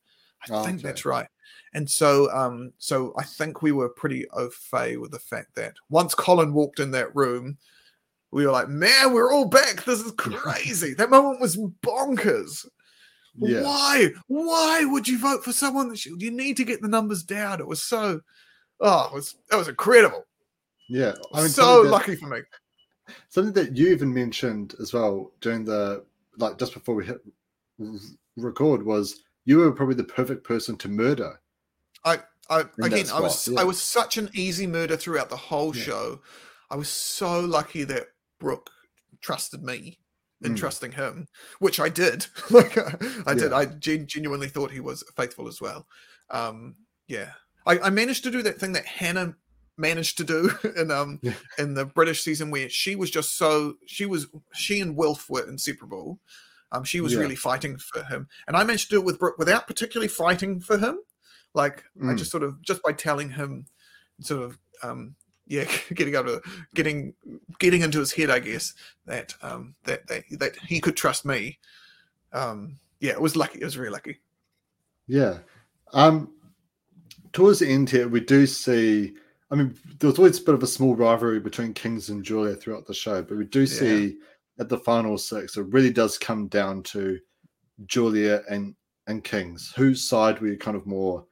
Speaker 2: I
Speaker 1: Oh,
Speaker 2: think
Speaker 1: okay.
Speaker 2: that's right. And so um, so I think we were pretty au fait with the fact that once Colin walked in that room we were like, man, we're all back. This is [LAUGHS] crazy. that moment was bonkers.
Speaker 1: Yeah.
Speaker 2: Why? Why would you vote for someone that you, you need to get the numbers down? It was so, oh, it was that was incredible.
Speaker 1: Yeah, I mean,
Speaker 2: so
Speaker 1: that-
Speaker 2: lucky for me.
Speaker 1: Something that you even mentioned as well during the like just before we hit record was you were probably the perfect person to murder.
Speaker 2: I
Speaker 1: that
Speaker 2: again, I was
Speaker 1: yeah.
Speaker 2: I was such an easy murder throughout the whole
Speaker 1: Yeah.
Speaker 2: show. I was so lucky that Brooke trusted me in
Speaker 1: Mm.
Speaker 2: trusting him, which I did. [LAUGHS] like I did.
Speaker 1: Yeah.
Speaker 2: I gen- genuinely thought he was faithful as well. Um, yeah, I, I managed to do that thing that Hannah managed to do [LAUGHS] in um
Speaker 1: Yeah.
Speaker 2: in the British season where she was just so she was she and Wilf were inseparable. Um, she was
Speaker 1: Yeah.
Speaker 2: really fighting for him, and I managed to do it with Brooke without particularly fighting for him. Like I
Speaker 1: Mm.
Speaker 2: just sort of just by telling him, sort of um yeah, [LAUGHS] getting up to getting getting into his head, I guess that um that that, that he could trust me. Um, yeah, it was lucky. It was really lucky.
Speaker 1: Yeah. Um towards the end here, we do see I mean, there was always a bit of a small rivalry between Kings and Julia throughout the show, but we do see at the final six, it really does come down to Julia and and Kings. Whose side were you kind of more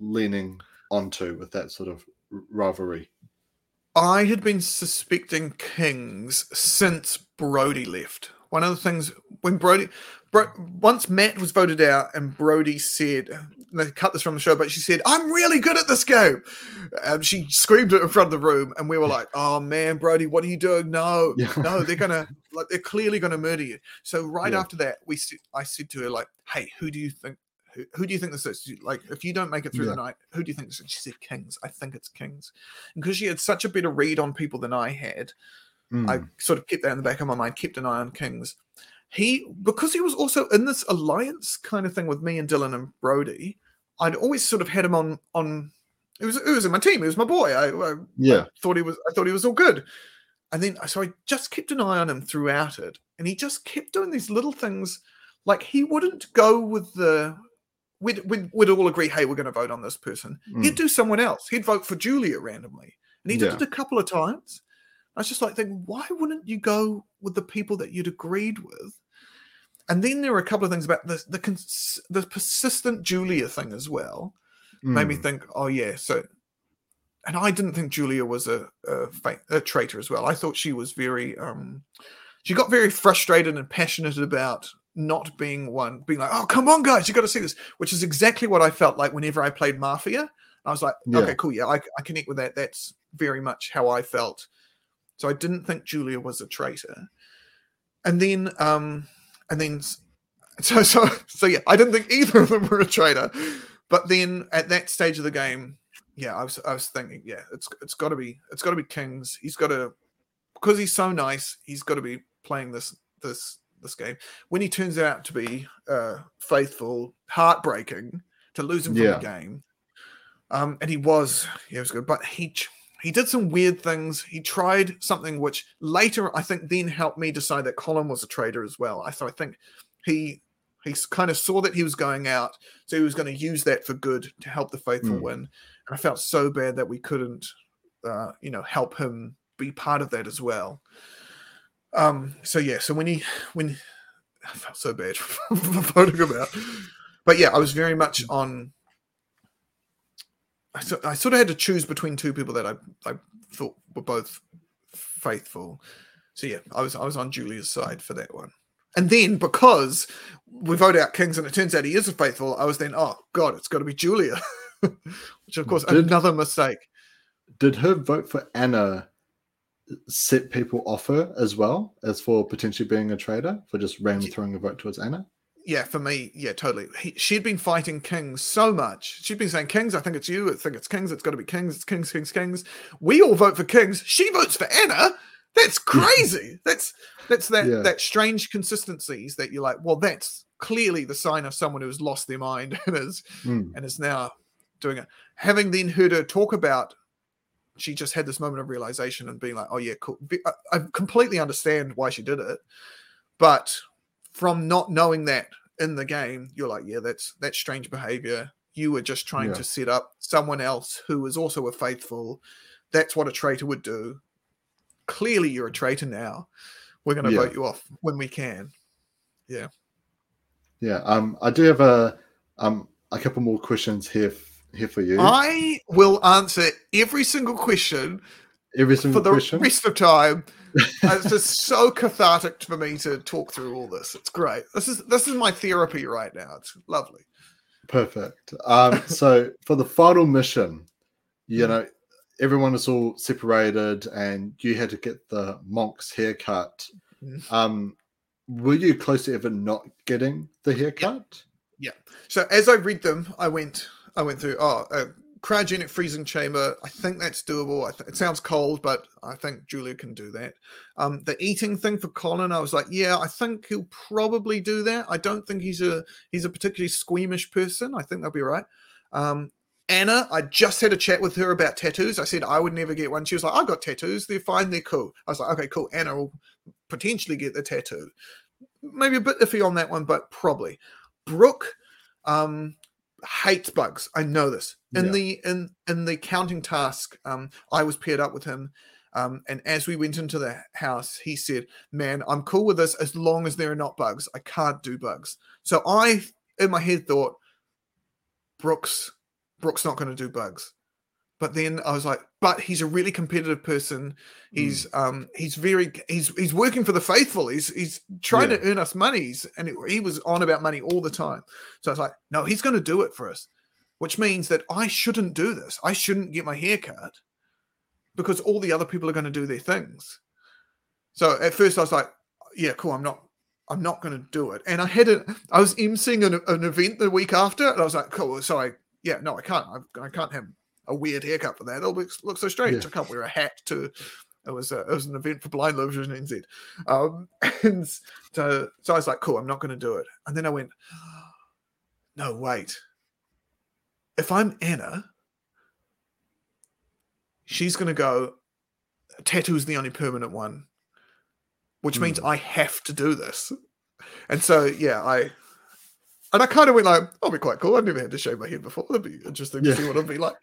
Speaker 1: leaning onto with that sort of rivalry?
Speaker 2: I had been suspecting Kings since Brodie left. One of the things when Brodie, Bro, once Matt was voted out and Brodie said, they cut this from the show, but she said, I'm really good at this game. Um, she screamed it in front of the room, and we were like, oh man, Brodie, what are you doing? No,
Speaker 1: Yeah.
Speaker 2: no, they're gonna, like, they're clearly gonna murder you. So right
Speaker 1: Yeah.
Speaker 2: after that, we, said, I said to her, like, hey, who do you think? Who, who do you think this is? Like, if you don't make it through
Speaker 1: Yeah.
Speaker 2: the night, who do you think this is? She said Kings. I think it's Kings because she had such a better read on people than I had, I
Speaker 1: Mm,
Speaker 2: sort of kept that in the back of my mind, kept an eye on Kings. He, because he was also in this alliance kind of thing with me and Dylan and Brodie, I'd always sort of had him on on. It was it was in my team. He was my boy. I, I
Speaker 1: yeah.
Speaker 2: thought he was. I thought he was all good. And then so I just kept an eye on him throughout it, and he just kept doing these little things. Like he wouldn't go with the. We'd, we'd, we'd all agree, hey, we're going to vote on this person.
Speaker 1: Mm.
Speaker 2: He'd do someone else. He'd vote for Julia randomly. and he did
Speaker 1: Yeah.
Speaker 2: it a couple of times. I was just like thinking, why wouldn't you go with the people that you'd agreed with? And then there were a couple of things about the the, cons- the persistent Julia thing as well made me
Speaker 1: Mm.
Speaker 2: think, oh yeah, so. And I didn't think Julia was a a, fa- a traitor as well. I thought she was very um, she got very frustrated and passionate about not being one, being like, oh come on guys, you got to see this, which is exactly what I felt like whenever I played Mafia. I was like,
Speaker 1: Yeah.
Speaker 2: okay, cool, yeah, I, I connect with that. That's very much how I felt. So I didn't think Julia was a traitor. And then, um, and then, so so so yeah, I didn't think either of them were a traitor. But then at that stage of the game, yeah, I was I was thinking, yeah, it's it's got to be it's got to be Kings. He's got to because he's so nice. He's got to be playing this this this game. When he turns out to be uh, faithful, heartbreaking to lose him from
Speaker 1: Yeah.
Speaker 2: the game. Um, and he was he was good, but he he did some weird things. He tried something which later I think then helped me decide that Colin was a traitor as well. I so I think he he kind of saw that he was going out, so he was going to use that for good to help the faithful
Speaker 1: Mm.
Speaker 2: win. And I felt so bad that we couldn't, uh, you know, help him be part of that as well. Um. So yeah. So when he when [SIGHS] I felt so bad [LAUGHS] for voting him out, but yeah, I was very much on. I, so, I sort of had to choose between two people that I I thought were both faithful. So yeah, I was I was on Julia's side for that one. And then because we vote out Kings and it turns out he is a faithful, I was then, oh God, it's got to be Julia. [LAUGHS] Which of course
Speaker 1: Did-
Speaker 2: another mistake.
Speaker 1: Did her vote for Anna set people off her as well as for potentially being a traitor for just randomly throwing a vote towards Anna?
Speaker 2: Yeah, for me, yeah, totally. He, she'd been fighting Kings so much. She'd been saying, Kings, I think it's you. I think it's Kings. It's got to be Kings. It's Kings, Kings, Kings. We all vote for Kings. She votes for Anna. That's [LAUGHS] crazy. that's that's that
Speaker 1: Yeah.
Speaker 2: that strange consistencies that you're like, well, that's clearly the sign of someone who's lost their mind [LAUGHS] and is
Speaker 1: Mm.
Speaker 2: and is now doing it. Having then heard her talk about, she just had this moment of realization and being like, oh yeah, cool. I, I completely understand why she did it, but from not knowing that in the game, you're like, yeah, that's that's strange behavior. You were just trying
Speaker 1: Yeah.
Speaker 2: to set up someone else who is also a faithful. That's what a traitor would do. Clearly, you're a traitor now. We're going to
Speaker 1: Yeah.
Speaker 2: vote you off when we can.
Speaker 1: Yeah. Yeah. Um, I do have a um a couple more questions here here for you.
Speaker 2: I will answer every single question
Speaker 1: Every
Speaker 2: for the
Speaker 1: question.
Speaker 2: rest of time. [LAUGHS] it's just so cathartic for me to talk through all this. It's great. This is this is my therapy right now. It's lovely.
Speaker 1: Perfect. Um, [LAUGHS] so for the final mission, you
Speaker 2: Mhm.
Speaker 1: know, everyone is all separated, and you had to get the monk's haircut.
Speaker 2: Mhm.
Speaker 1: Um, were you close to ever not getting the haircut? Yeah.
Speaker 2: So as I read them, I went I went through oh uh, cryogenic freezing chamber. I think that's doable. Th- it sounds cold, but I think Julia can do that. Um, the eating thing for Colin, I was like, yeah, I think he'll probably do that. I don't think he's a he's a particularly squeamish person. I think that'll be right. Um, Anna, I just had a chat with her about tattoos. I said I would never get one. She was like, I got tattoos. They're fine. They're cool. I was like, okay, cool. Anna will potentially get the tattoo. Maybe a bit iffy on that one, but probably. Brooke um, hates bugs. I know this. In
Speaker 1: Yeah.
Speaker 2: the in in the counting task, um, I was paired up with him. Um, and as we went into the house, he said, Man, I'm cool with this as long as there are not bugs. I can't do bugs. So I, in my head, thought, Brooks, Brooks not going to do bugs. But then I was like, but he's a really competitive person. He's um he's very he's he's working for the faithful. He's he's trying to earn us monies, and it, he was on about money all the time. So I was like, no, he's going to do it for us, which means that I shouldn't do this. I shouldn't get my hair cut because all the other people are going to do their things. So at first I was like, yeah, cool. I'm not. I'm not going to do it. And I had a. I was emceeing an, an event the week after, and I was like, cool. So I, yeah, no, I can't. I, I can't have a weird haircut for that. It'll look, look so strange.
Speaker 1: Yeah.
Speaker 2: I can't wear a hat to. It was a, it was an event for Blind Low Vision NZ, um, [LAUGHS] and so so I was like, cool. I'm not going to do it. And then I went, no, wait. If I'm Anna, she's going to go. Tattoo's the only permanent one, which means
Speaker 1: Hmm.
Speaker 2: I have to do this. And so yeah, I and I kind of went like, "I'll be quite cool." I've never had to shave my head before. That'd be interesting to
Speaker 1: Yeah.
Speaker 2: see what it'd be like.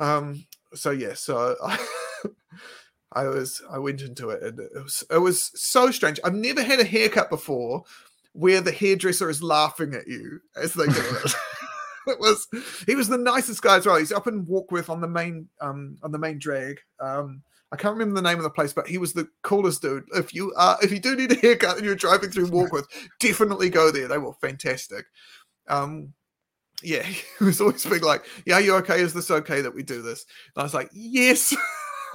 Speaker 2: Um. So yeah. So I, [LAUGHS] I was I went into it and it was it was so strange. I've never had a haircut before where the hairdresser is laughing at you as they do it. [LAUGHS] [LAUGHS] it was he was the nicest guy as well. He's up in Warkworth on the main um on the main drag. Um I can't remember the name of the place, but he was the coolest dude. If you are if you do need a haircut and you're driving through Warkworth, definitely go there. They were fantastic. Um yeah, [LAUGHS] he was always being like, Yeah, you okay? Is this okay that we do this? And I was like, Yes. [LAUGHS]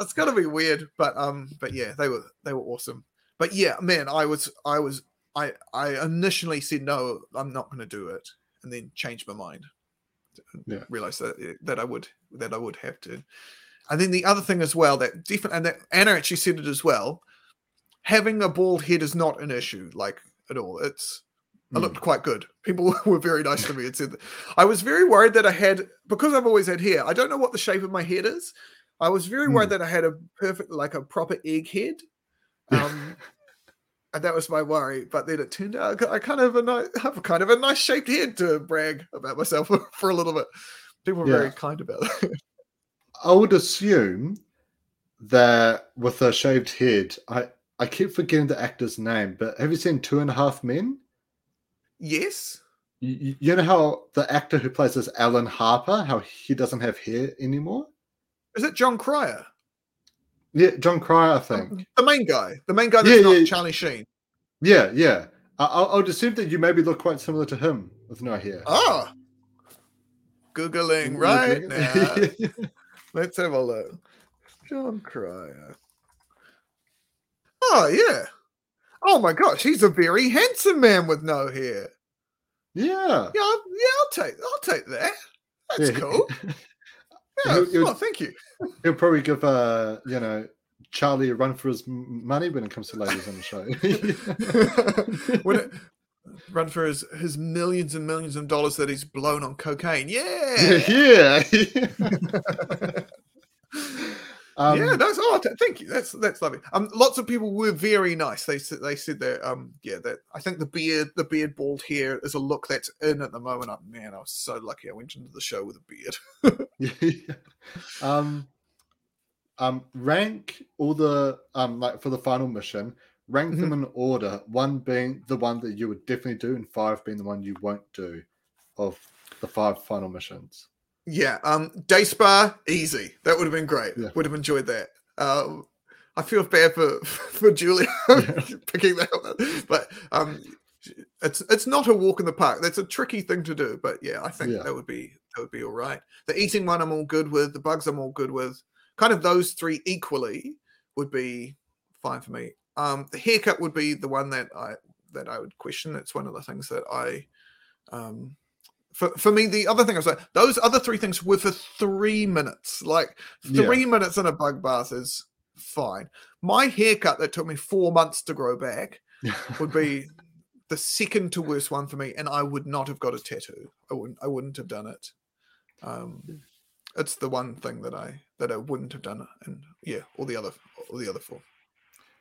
Speaker 2: it's gonna be weird, but um, but yeah, they were they were awesome. But yeah, man, I was I was I I initially said no, I'm not gonna do it, and then changed my mind.
Speaker 1: Yeah.
Speaker 2: Realized that that I would that I would have to. And then the other thing as well that definitely and that Anna actually said it as well. Having a bald head is not an issue, like at all. It's I
Speaker 1: Mm.
Speaker 2: looked quite good. People [LAUGHS] were very nice to me and said. I was very worried that I had because I've always had hair. I don't know what the shape of my head is. I was very worried that I had a perfect, like a proper egg head. Um, [LAUGHS] and that was my worry. But then it turned out I kind of a nice, have a kind of a nice shaped head to brag about myself [LAUGHS] for a little bit. People were
Speaker 1: Yeah.
Speaker 2: very kind about it.
Speaker 1: I would assume that with a shaved head, I I keep forgetting the actor's name, but have you seen Two and a Half Men?
Speaker 2: Yes.
Speaker 1: You, you know how the actor who plays as Alan Harper, how he doesn't have hair anymore?
Speaker 2: Is it Jon Cryer?
Speaker 1: Yeah, Jon Cryer, I think.
Speaker 2: The main guy. The main guy that's
Speaker 1: Yeah,
Speaker 2: not
Speaker 1: yeah.
Speaker 2: Charlie Sheen.
Speaker 1: Yeah, yeah. I, I, I would assume that you maybe look quite similar to him with no hair.
Speaker 2: Ah. Googling right now. [LAUGHS] Let's have a look. Jon Cryer. Oh yeah. Oh my gosh, he's a very handsome man with no hair.
Speaker 1: yeah.
Speaker 2: Yeah, I'll, yeah, I'll take I'll take that. That's
Speaker 1: Yeah.
Speaker 2: cool. [LAUGHS] Yeah. Oh, thank you.
Speaker 1: He'll probably give uh, you know, Charlie a run for his money when it comes to ladies on the show. [LAUGHS]
Speaker 2: when [LAUGHS] it, run for his his millions and millions of dollars that he's blown on cocaine. Yeah.
Speaker 1: yeah. Um,
Speaker 2: yeah, that's oh, th- thank you. That's that's lovely. Um, lots of people were very nice. They said they said that um, yeah, that I think the beard, the beard bald hair is a look that's in at the moment. Oh, man, I was so lucky. I went into the show with a beard. [LAUGHS] [LAUGHS]
Speaker 1: yeah. Um, um, rank all the um, like for the final mission. Rank them in order. One being the one that you would definitely do, and five being the one you won't do of the five final missions.
Speaker 2: Yeah, um, day spa, easy. That would have been great.
Speaker 1: Yeah.
Speaker 2: Would have enjoyed that. Um, I feel bad for [LAUGHS] for Julia
Speaker 1: Yeah. [LAUGHS] [LAUGHS]
Speaker 2: picking that one, but um, it's it's not a walk in the park. That's a tricky thing to do, but yeah, I think
Speaker 1: Yeah.
Speaker 2: that would be that would be all right. The eating one, I'm all good with. The bugs, I'm all good with. Kind of those three equally would be fine for me. Um, the haircut would be the one that I that I would question. It's one of the things that I um for, for me, the other thing I was like, those other three things were for three minutes. Like
Speaker 1: Yeah.
Speaker 2: three minutes in a bug bath is fine. My haircut that took me four months to grow back [LAUGHS] would be the second to worst one for me, and I would not have got a tattoo. I wouldn't. I wouldn't have done it. Um, it's the one thing that I that I wouldn't have done, and yeah, all the other all the other four.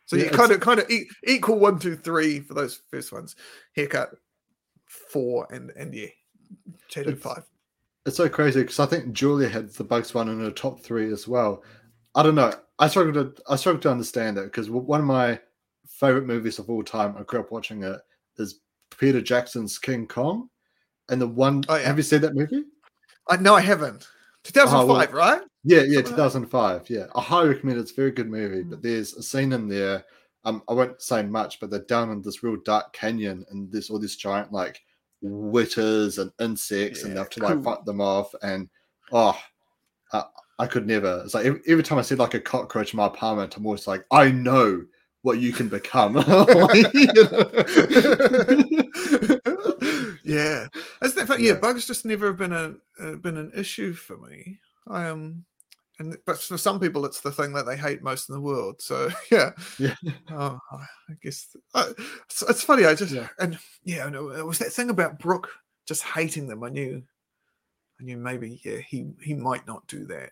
Speaker 2: So
Speaker 1: Yeah,
Speaker 2: you kind of kind of e- equal one, two, three for those first ones. Haircut four, and and yeah, tattoo
Speaker 1: It's-
Speaker 2: five.
Speaker 1: It's so crazy because I think Julia had the Bugs one in her top three as well. I don't know. I struggle to I struggle to understand it because one of my favorite movies of all time, I grew up watching it, is Peter Jackson's King Kong. And the one
Speaker 2: Oh, yeah.
Speaker 1: have you seen that movie?
Speaker 2: I no, I haven't. Two thousand five, right?
Speaker 1: Yeah, yeah,
Speaker 2: Something like that.
Speaker 1: 2005. Yeah, I highly recommend it. It's a very good movie. But there's a scene in there. Um, I won't say much, but they're down in this real dark canyon, and there's all this giant like witters and insects, and they have to like
Speaker 2: cool.
Speaker 1: fight them off. And oh, I, I could never. It's like every, every time I see like a cockroach in my apartment, I'm always like, I know what you can become. [LAUGHS] Like, [LAUGHS]
Speaker 2: yeah, isn't that funny? Yeah.
Speaker 1: Yeah.
Speaker 2: bugs just never have been a uh, been an issue for me. I um, and but for some people, it's the thing that they hate most in the world. So [LAUGHS] yeah,
Speaker 1: Yeah.
Speaker 2: Oh, I guess uh, it's, it's funny. I just
Speaker 1: Yeah.
Speaker 2: and yeah, no, it was that thing about Brooke just hating them. I knew, I knew maybe yeah he he might not do that.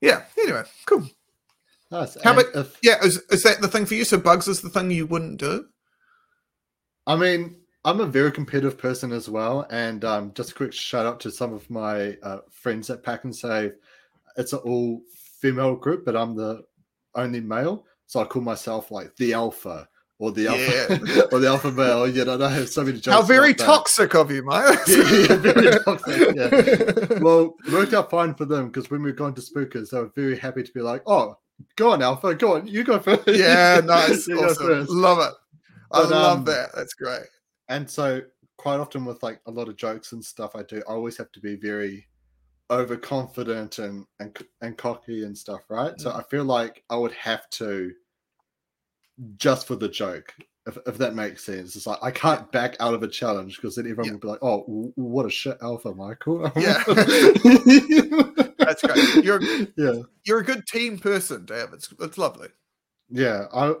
Speaker 2: Yeah. Anyway, cool.
Speaker 1: Nice.
Speaker 2: How
Speaker 1: And
Speaker 2: about-
Speaker 1: if-
Speaker 2: Yeah, is, is that the thing for you? So bugs is the thing you wouldn't do.
Speaker 1: I mean, I'm a very competitive person as well, and um, just a quick shout out to some of my uh, friends at Pak'nSave. It's an all female group, but I'm the only male, so I call myself like the alpha or the alpha
Speaker 2: Yeah. [LAUGHS]
Speaker 1: or the alpha male. You know, I have so many jokes.
Speaker 2: How very toxic of you, mate. [LAUGHS]
Speaker 1: Yeah, yeah, very [LAUGHS] toxic, yeah. Well, it worked out fine for them because when we were going to spookers, they were very happy to be like, "Oh, go on, Alpha, go on, you go first."
Speaker 2: yeah, nice. Awesome. Love it. I
Speaker 1: But,
Speaker 2: love
Speaker 1: um,
Speaker 2: that. That's great.
Speaker 1: And so, quite often with like a lot of jokes and stuff I do, I always have to be very overconfident and and and cocky and stuff, right? So mm. I feel like I would have to just for the joke. If, if that makes sense, it's like I can't back out of a challenge because then everyone
Speaker 2: Yeah.
Speaker 1: will be like, "Oh, w- what a shit alpha, Michael." [LAUGHS]
Speaker 2: Yeah. [LAUGHS] That's great. You're
Speaker 1: yeah,
Speaker 2: you're a good team person, Dave. It's it's lovely.
Speaker 1: yeah. I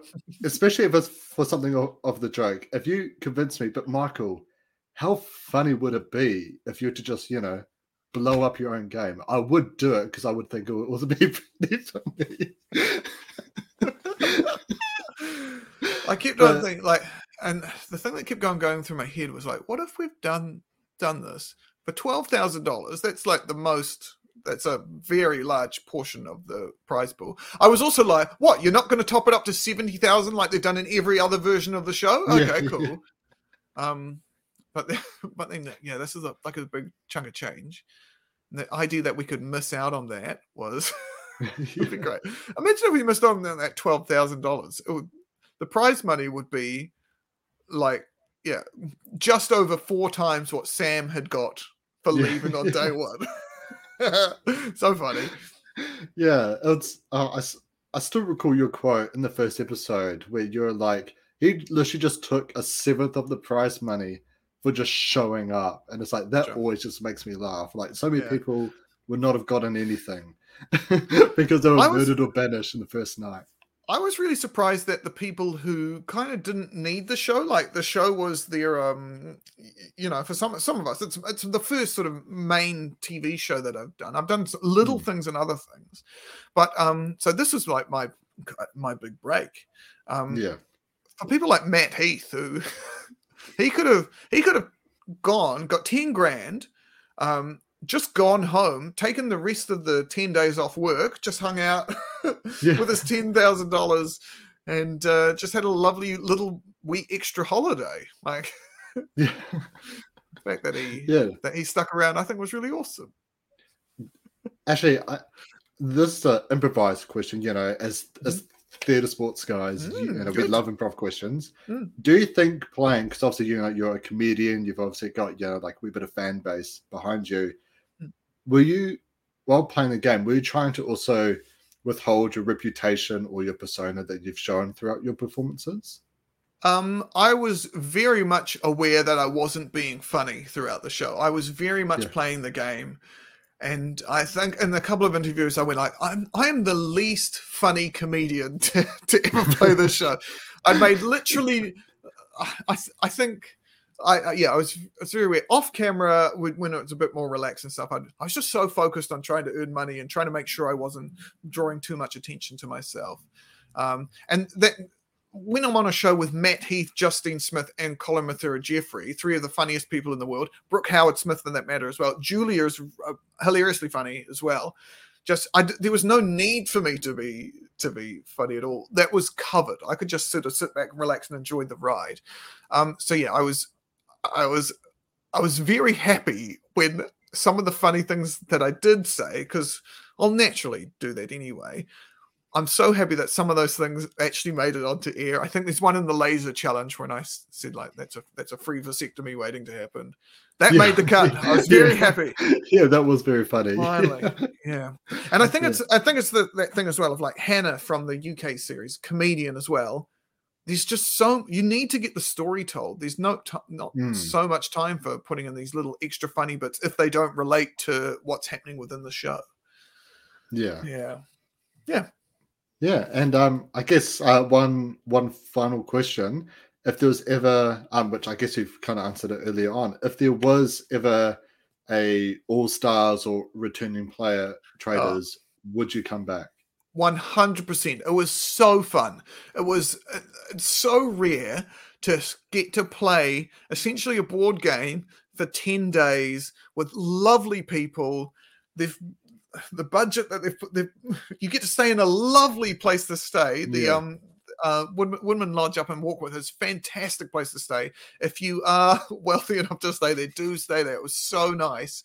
Speaker 1: especially if it's for something of, of the joke. If you convince me, but Michael, how funny would it be if you were to just, you know, blow up your own game? I would do it because I would think it was a bit pretty [LAUGHS] funny.
Speaker 2: I kept on thinking like, and the thing that kept going going through my head was like, what if we've done done this for twelve thousand dollars? That's like the most. That's a very large portion of the prize pool. I was also like, what? You're not going to top it up to seventy thousand like they've done in every other version of the show? Okay,
Speaker 1: yeah.
Speaker 2: cool. [LAUGHS] Um, but then, [LAUGHS] but then, yeah, this is a, like a big chunk of change. And the idea that we could miss out on that was [LAUGHS] It'd [LAUGHS] be great. Imagine if we missed out on that twelve thousand dollars. The prize money would be like, yeah, just over four times what Sam had got for
Speaker 1: Yeah.
Speaker 2: leaving on day one. so funny.
Speaker 1: yeah, it's. Uh, I, I still recall your quote in the first episode where you're like, he literally just took a seventh of the prize money for just showing up, and it's like that
Speaker 2: Sure.
Speaker 1: always just makes me laugh. Like so many
Speaker 2: Yeah.
Speaker 1: people would not have gotten anything [LAUGHS] because they were
Speaker 2: was-
Speaker 1: murdered or banished in the first night.
Speaker 2: I was really surprised that the people who kind of didn't need the show, like the show was their, um, you know, for some some of us, it's it's the first sort of main TV show that I've done. I've done little
Speaker 1: Mm.
Speaker 2: things and other things, but um, so this was like my my big break. Um,
Speaker 1: Yeah,
Speaker 2: for people like Matt Heath, who [LAUGHS] he could have he could have gone, got 10 grand, um, just gone home, taken the rest of the 10 days off work, just hung out [LAUGHS]
Speaker 1: Yeah.
Speaker 2: with his ten thousand dollars and uh, just had a lovely little week extra holiday. Like
Speaker 1: yeah, [LAUGHS]
Speaker 2: the fact that he
Speaker 1: yeah.
Speaker 2: that he stuck around, I think was really awesome.
Speaker 1: Actually, I, this is an improvised question. You know, as as theatre sports guys, you, you
Speaker 2: Mm,
Speaker 1: know, we love improv questions.
Speaker 2: Mm.
Speaker 1: Do you think playing? Because obviously, you know, you're a comedian. You've obviously got you know like a wee bit of fan base behind you.
Speaker 2: Mm.
Speaker 1: Were you while playing the game? Were you trying to also withhold your reputation or your persona that you've shown throughout your performances?
Speaker 2: Um, I was very much aware that I wasn't being funny throughout the show. I was very much
Speaker 1: Yeah.
Speaker 2: playing the game. And I think in a couple of interviews I went like, I'm I am the least funny comedian [LAUGHS] to, to ever play this show. I made literally I, I I think I, I yeah, I was, I was very weird. Off camera, when when it was a bit more relaxed and stuff, I, I was just so focused on trying to earn money and trying to make sure I wasn't drawing too much attention to myself. Um, and that when I'm on a show with Matt Heath, Justine Smith, and Colin Mathura-Jeffree, three of the funniest people in the world, Brooke Howard Smith for that matter as well. Julia is uh, hilariously funny as well. Just I there was no need for me to be to be funny at all. That was covered. I could just sort of sit back, relax, and enjoy the ride. Um, so yeah, I was I was I was very happy when some of the funny things that I did say, because I'll naturally do that anyway. I'm so happy that some of those things actually made it onto air. I think there's one in the laser challenge when I said like that's a that's a free vasectomy waiting to happen. That
Speaker 1: Yeah.
Speaker 2: made the cut. I was very
Speaker 1: Yeah.
Speaker 2: happy. [LAUGHS]
Speaker 1: Yeah, that was very funny.
Speaker 2: Finally, [LAUGHS] yeah. And I think
Speaker 1: Yeah.
Speaker 2: it's I think it's the that thing as well of like Hannah from the UK series, comedian as well. There's just so you need to get the story told. There's no t- not
Speaker 1: Mm.
Speaker 2: so much time for putting in these little extra funny bits if they don't relate to what's happening within the show.
Speaker 1: yeah.
Speaker 2: Yeah.
Speaker 1: Yeah, and um, I guess uh, one one final question: If there was ever, um, which I guess you've kind of answered it earlier on, if there was ever a All Stars or returning player Traitors, would you come back?
Speaker 2: 100%. It was so fun. It was uh, so rare to get to play essentially a board game for 10 days with lovely people. They've the budget that they've put, they've, [LAUGHS] you get to stay in a lovely place to stay. The
Speaker 1: Yeah.
Speaker 2: um uh Woodman, Woodman Lodge up in Warkworth is a fantastic place to stay. If you are [LAUGHS] wealthy enough to stay there, do stay there. It was so nice.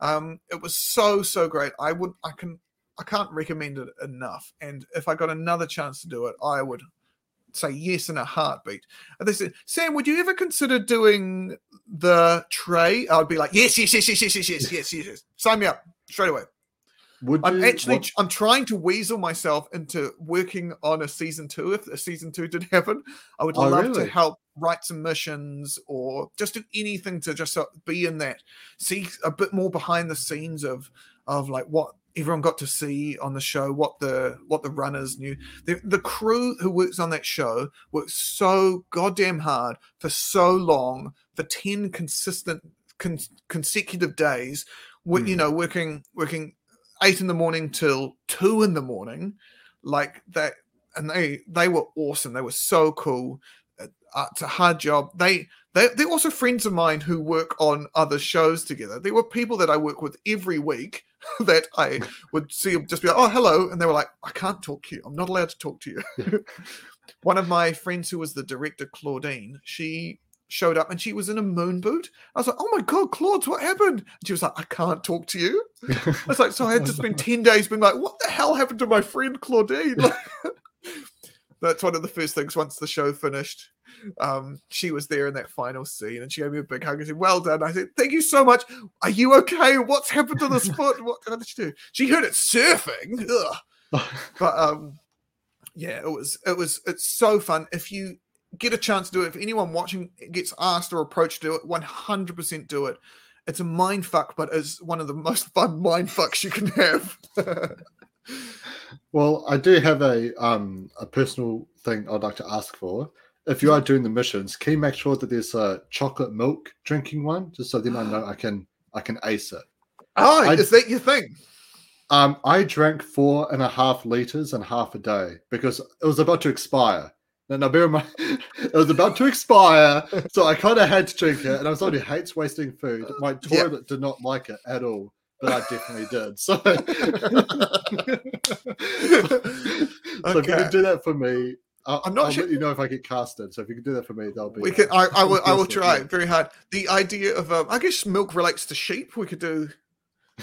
Speaker 2: Um, it was so so great. I would I can I can't recommend it enough. And if I got another chance to do it, I would say yes in a heartbeat. And they said, Sam, would you ever consider doing the tray? I'd be like, yes, yes, yes, yes, yes, yes, yes, yes, yes, yes. Sign me up straight away.
Speaker 1: Would
Speaker 2: I'm
Speaker 1: you-
Speaker 2: actually
Speaker 1: what-
Speaker 2: I'm trying to weasel myself into working on a season two. If a season two did happen, I would
Speaker 1: Oh,
Speaker 2: love
Speaker 1: really?
Speaker 2: to help write some missions or just do anything to just be in that, see a bit more behind the scenes of of like what everyone got to see on the show, what the what the runners knew. The, the crew who works on that show works so goddamn hard for so long for ten consistent con- consecutive days. You
Speaker 1: Hmm.
Speaker 2: know, working working eight in the morning till two in the morning, like that. And they they were awesome. They were so cool. Uh, uh, it's a hard job. They they they're also friends of mine who work on other shows together. There were people that I work with every week [LAUGHS] that I [LAUGHS] would see them just be like, "Oh, hello," and they were like, "I can't talk to you. I'm not allowed to talk to you." [LAUGHS] One of my friends who was the director, Claudine, she showed up and she was in a moon boot. I was like, "Oh my god, Claude, what happened?" And she was like, "I can't talk to you." I was like, so I had [LAUGHS] to spend 10 days being like, what the hell happened to my friend Claudine? Like, [LAUGHS] that's one of the first things once the show finished. Um, she was there in that final scene and she gave me a big hug and said, Well done. I said, Thank you so much. Are you okay? What's happened to this [LAUGHS] foot? What did she do? She heard it surfing. But um, yeah, it was it was it's so fun. If you get a chance to do it, if anyone watching gets asked or approached to do it, 100% do it. It's a mind fuck, but it's one of the most [LAUGHS] fun mind fucks you can have. [LAUGHS]
Speaker 1: Well, I do have a um a personal thing I'd like to ask for. If you are doing the missions, can you make sure that there's a chocolate milk drinking one, just so then I know I can I can ace it.
Speaker 2: oh,
Speaker 1: I-
Speaker 2: is that your thing?
Speaker 1: Um, I drank four and a half liters and half a day because it was about to expire. Now, now bear in mind, [LAUGHS] it was about to expire, [LAUGHS] so I kind of had to drink it, and I was already hates wasting food. My
Speaker 2: Yeah.
Speaker 1: toilet did not like it at all, but I definitely did. So, [LAUGHS] so if you
Speaker 2: Okay.
Speaker 1: can do that for me, I'll,
Speaker 2: I'm not
Speaker 1: I'll
Speaker 2: sure-
Speaker 1: let you know if I get casted. So if you can do that for me, that'll be.
Speaker 2: We
Speaker 1: uh,
Speaker 2: can. I, I will. I will try
Speaker 1: yeah.
Speaker 2: very hard. The idea of, um, I guess, milk relates to sheep. We could do.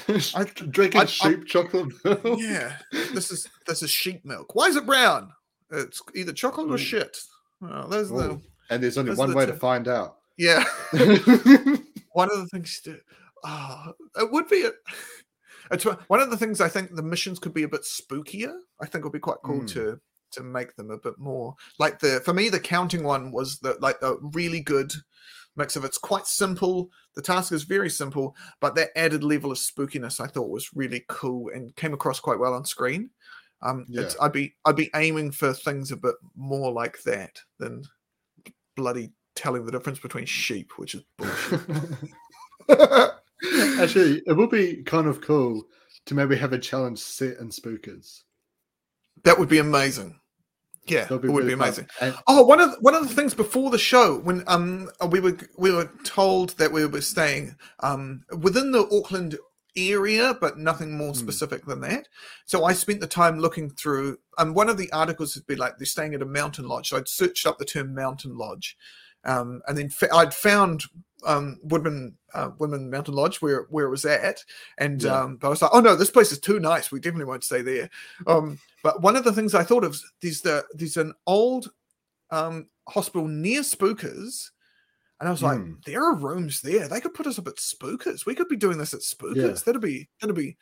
Speaker 2: I-
Speaker 1: drinking
Speaker 2: I- I-
Speaker 1: sheep chocolate milk.
Speaker 2: Yeah, this is this is sheep milk. Why is it brown? It's either chocolate or shit. Well, those are the
Speaker 1: and there's only one
Speaker 2: the
Speaker 1: way
Speaker 2: two.
Speaker 1: to find out.
Speaker 2: yeah. [LAUGHS] [LAUGHS] one of the things to oh, it would be a, it's one- one of the things I think the missions could be a bit spookier. I think it would be quite cool
Speaker 1: Mm.
Speaker 2: to to make them a bit more like the for me the counting one was the like a really good mix of it's quite simple. The task is very simple, but that added level of spookiness I thought was really cool and came across quite well on screen. Um, it's, I'd be I'd be aiming for things a bit more like that than bloody telling the difference between sheep, which is bullshit. [LAUGHS]
Speaker 1: Actually, it would be kind of cool to maybe have a challenge set in spookers.
Speaker 2: that would be amazing. Yeah, it would
Speaker 1: really
Speaker 2: be amazing.
Speaker 1: And
Speaker 2: Oh, one of the, one of the things before the show when um we were we were told that we were staying um within the Auckland area, but nothing more
Speaker 1: Hmm.
Speaker 2: specific than that. So I spent the time looking through. and one of the articles would be like they're staying at a mountain lodge. So I'd searched up the term mountain lodge, um, and then fa- I'd found um Woodman uh, Woodman Mountain Lodge where where it was at, and
Speaker 1: Yeah.
Speaker 2: um, I was like, oh no, this place is too nice. We definitely won't stay there. Um, but one of the things I thought of is there's the there's an old um hospital near Spookers. And I was like,
Speaker 1: Hmm.
Speaker 2: there are rooms there. They could put us up at Spookers. We could be doing this at Spookers.
Speaker 1: Yeah.
Speaker 2: That'd be that'd be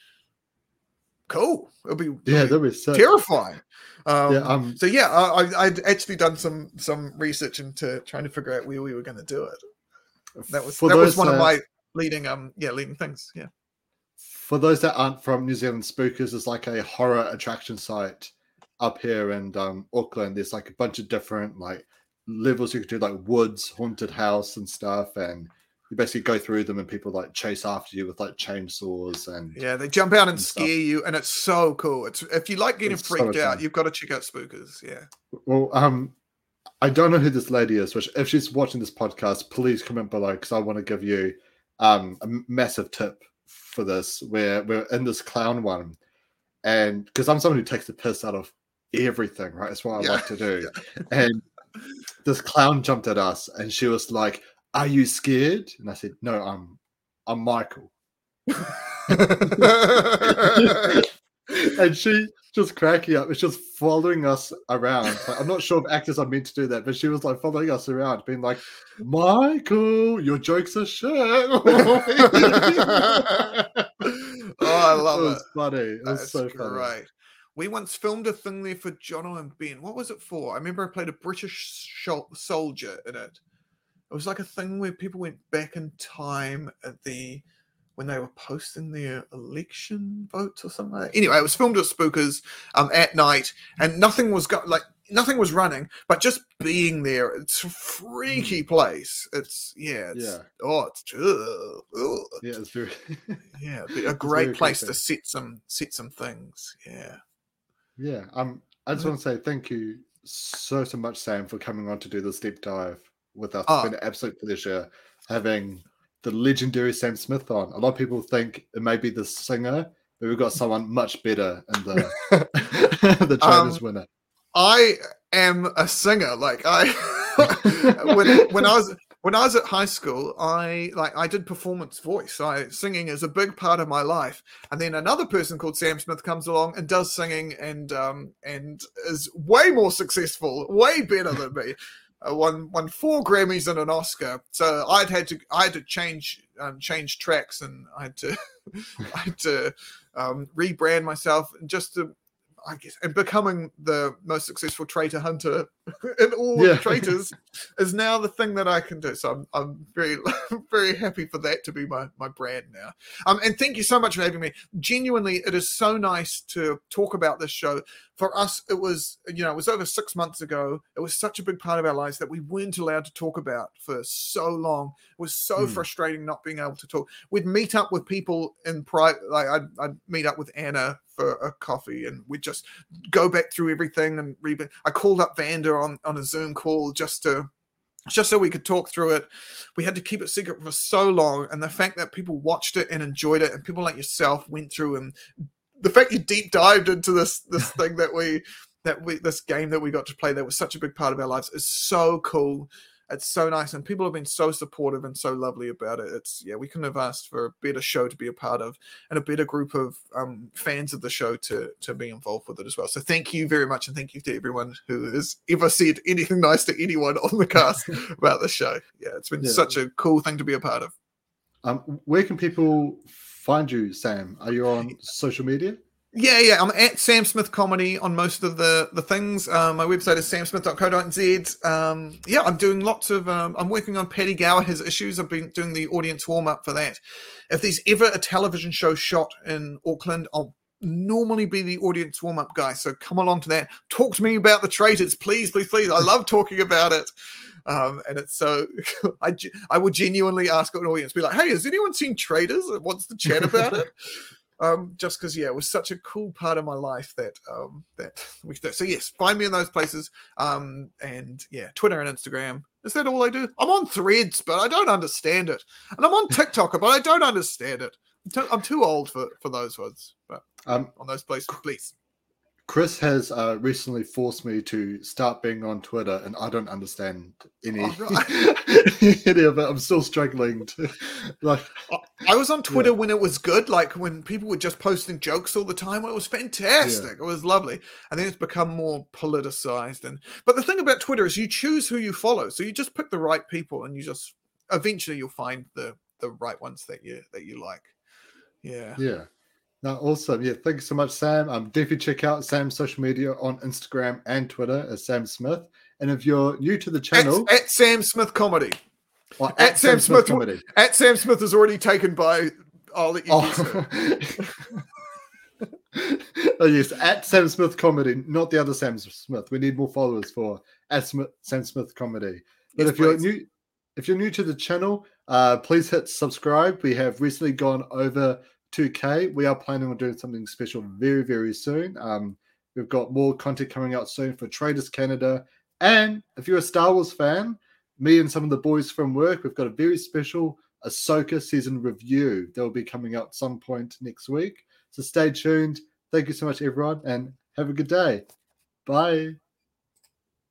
Speaker 2: cool. It'll be
Speaker 1: yeah, that'd be so.
Speaker 2: terrifying. Um,
Speaker 1: Yeah, um,
Speaker 2: so yeah, I, I- I'd actually done some some research into trying to figure out where we were going to do it. That was that was one of
Speaker 1: uh,
Speaker 2: my leading um yeah leading things. Yeah.
Speaker 1: For those that aren't from New Zealand, Spookers is like a horror attraction site up here in um, Auckland. There's like a bunch of different like levels you could do, like woods, haunted house, and stuff. And you basically go through them, and people like chase after you with like chainsaws and
Speaker 2: Yeah, they jump out and
Speaker 1: and stuff.
Speaker 2: scare you, and it's so cool. It's if you like getting
Speaker 1: It's
Speaker 2: freaked
Speaker 1: much
Speaker 2: out, you've got to check out Spookers. Yeah.
Speaker 1: Well, um, I don't know who this lady is, which if she's watching this podcast, please comment below because I want to give you um a massive tip for this where we're in this clown one, and because I'm someone who takes the piss out of everything, right? That's what I
Speaker 2: Yeah.
Speaker 1: like to do. [LAUGHS] And this clown jumped at us, and she was like, "Are you scared?" And I said, "No, I'm, I'm Michael." [LAUGHS] and she just cracking up. It's just following us around. Like, I'm not sure if actors are meant to do that, but she was like following us around, being like, "Michael, your jokes are shit." [LAUGHS] oh,
Speaker 2: I love
Speaker 1: it. was
Speaker 2: it.
Speaker 1: funny. It was
Speaker 2: That's
Speaker 1: so funny.
Speaker 2: great. We once filmed a thing there for Jono and Ben. What was it for? I remember I played a British shol- soldier in it. It was like a thing where people went back in time at the when they were posting their election votes or something. Like that. Anyway, it was filmed at Spookers um, at night, and nothing was go- like nothing was running, but just being there, it's a freaky place. It's yeah, it's.
Speaker 1: Yeah.
Speaker 2: Oh, it's ugh, ugh.
Speaker 1: Yeah, it's very. [LAUGHS]
Speaker 2: yeah, a great place to set some set some things. Yeah.
Speaker 1: Yeah. Um, I just
Speaker 2: Mhm.
Speaker 1: want to say thank you so so much, Sam, for coming on to do this deep dive with us.
Speaker 2: Ah.
Speaker 1: It's been an absolute pleasure having the legendary Sam Smith on. A lot of people think it may be the singer, but we've got someone much better in the [LAUGHS] the traitors
Speaker 2: Um,
Speaker 1: winner.
Speaker 2: I am a singer. Like I, [LAUGHS] when when I was when I was at high school, I like I did performance voice. I singing is a big part of my life. And then another person called Sam Smith comes along and does singing and um and is way more successful, way better than me. [LAUGHS] Uh, won won four Grammys and an Oscar. So I'd had to I had to change um, change tracks and I had to [LAUGHS] I had to um, rebrand myself just to I guess and becoming the most successful traitor hunter [LAUGHS] in all
Speaker 1: Yeah.
Speaker 2: traitors is now the thing that I can do. So I'm, I'm very [LAUGHS] very happy for that to be my my brand now. Um, and thank you so much for having me. Genuinely, it is so nice to talk about this show. For us, it was you know it was over six months ago. It was such a big part of our lives that we weren't allowed to talk about for so long. It was so
Speaker 1: Hmm.
Speaker 2: frustrating not being able to talk. We'd meet up with people in private. Like I'd, I'd meet up with Anna for a coffee, and we'd just go back through everything and read. I called up Vanda on on a Zoom call just to just so we could talk through it. We had to keep it secret for so long, and the fact that people watched it and enjoyed it, and people like yourself went through, and the fact you deep dived into this this [LAUGHS] thing that we that we this game that we got to play that was such a big part of our lives is so cool. It's so nice, and people have been so supportive and so lovely about it. It's yeah, we couldn't have asked for a better show to be a part of, and a better group of um, fans of the show to to be involved with it as well. So thank you very much, and thank you to everyone who has ever said anything nice to anyone on the cast [LAUGHS] about the show. Yeah, it's been
Speaker 1: Yeah.
Speaker 2: such a cool thing to be a part of.
Speaker 1: Um, where can people find you, Sam? Are you on social media?
Speaker 2: Yeah, yeah. I'm at Sam Smith Comedy on most of the the things. Um, my website is samsmith.co.nz. Um, yeah, I'm doing lots of. Um, I'm working on Paddy Gower Has Issues. I've been doing the audience warm up for that. If there's ever a television show shot in Auckland, I'll normally be the audience warm up guy. So come along to that. Talk to me about the traitors, please, please, please. I love talking about it. Um, and it's so [LAUGHS] I, I would genuinely ask an audience, be like, "Hey, has anyone seen Traitors? Wants to chat about it?" [LAUGHS] um, just because yeah, it was such a cool part of my life that um, that we could do. So yes, find me in those places. Um, and yeah, Twitter and Instagram. Is that all I do? I'm on Threads, but I don't understand it, and I'm on TikTok, but I don't understand it. I'm too, I'm too old for for those ones. But
Speaker 1: Um,
Speaker 2: on those places, please.
Speaker 1: Chris has uh, recently forced me to start being on Twitter, and I don't understand any,
Speaker 2: Oh, right. [LAUGHS]
Speaker 1: any of it. I'm still struggling to like.
Speaker 2: I was on Twitter when it was good, like when people were just posting jokes all the time. It was fantastic. It was lovely. And then it's become more politicized. And but the thing about Twitter is you choose who you follow. So you just pick the right people and you just eventually you'll find the the right ones that you that you like. Yeah.
Speaker 1: Yeah. No, awesome. Yeah, thank you so much, Sam. Um, definitely check out Sam's social media on Instagram and Twitter as Sam Smith. And if you're new to the channel,
Speaker 2: at Sam Smith Comedy.
Speaker 1: or
Speaker 2: at Sam Smith-
Speaker 1: Comedy.
Speaker 2: At Sam Smith is already taken by I'll let you.
Speaker 1: Oh. [LAUGHS] oh yes, at Sam Smith Comedy, not the other Sam Smith. We need more followers for at Smith, Sam Smith Comedy. But
Speaker 2: Yes,
Speaker 1: if you're
Speaker 2: please.
Speaker 1: new, if you're new to the channel, uh, please hit subscribe. We have recently gone over 2K. We are planning on doing something special very, very soon. Um, we've got more content coming out soon for Traitors Canada. And if you're a Star Wars fan, me and some of the boys from work, we've got a very special Ahsoka season review that will be coming out some point next week. So stay tuned. Thank you so much, everyone, and have a good day. Bye.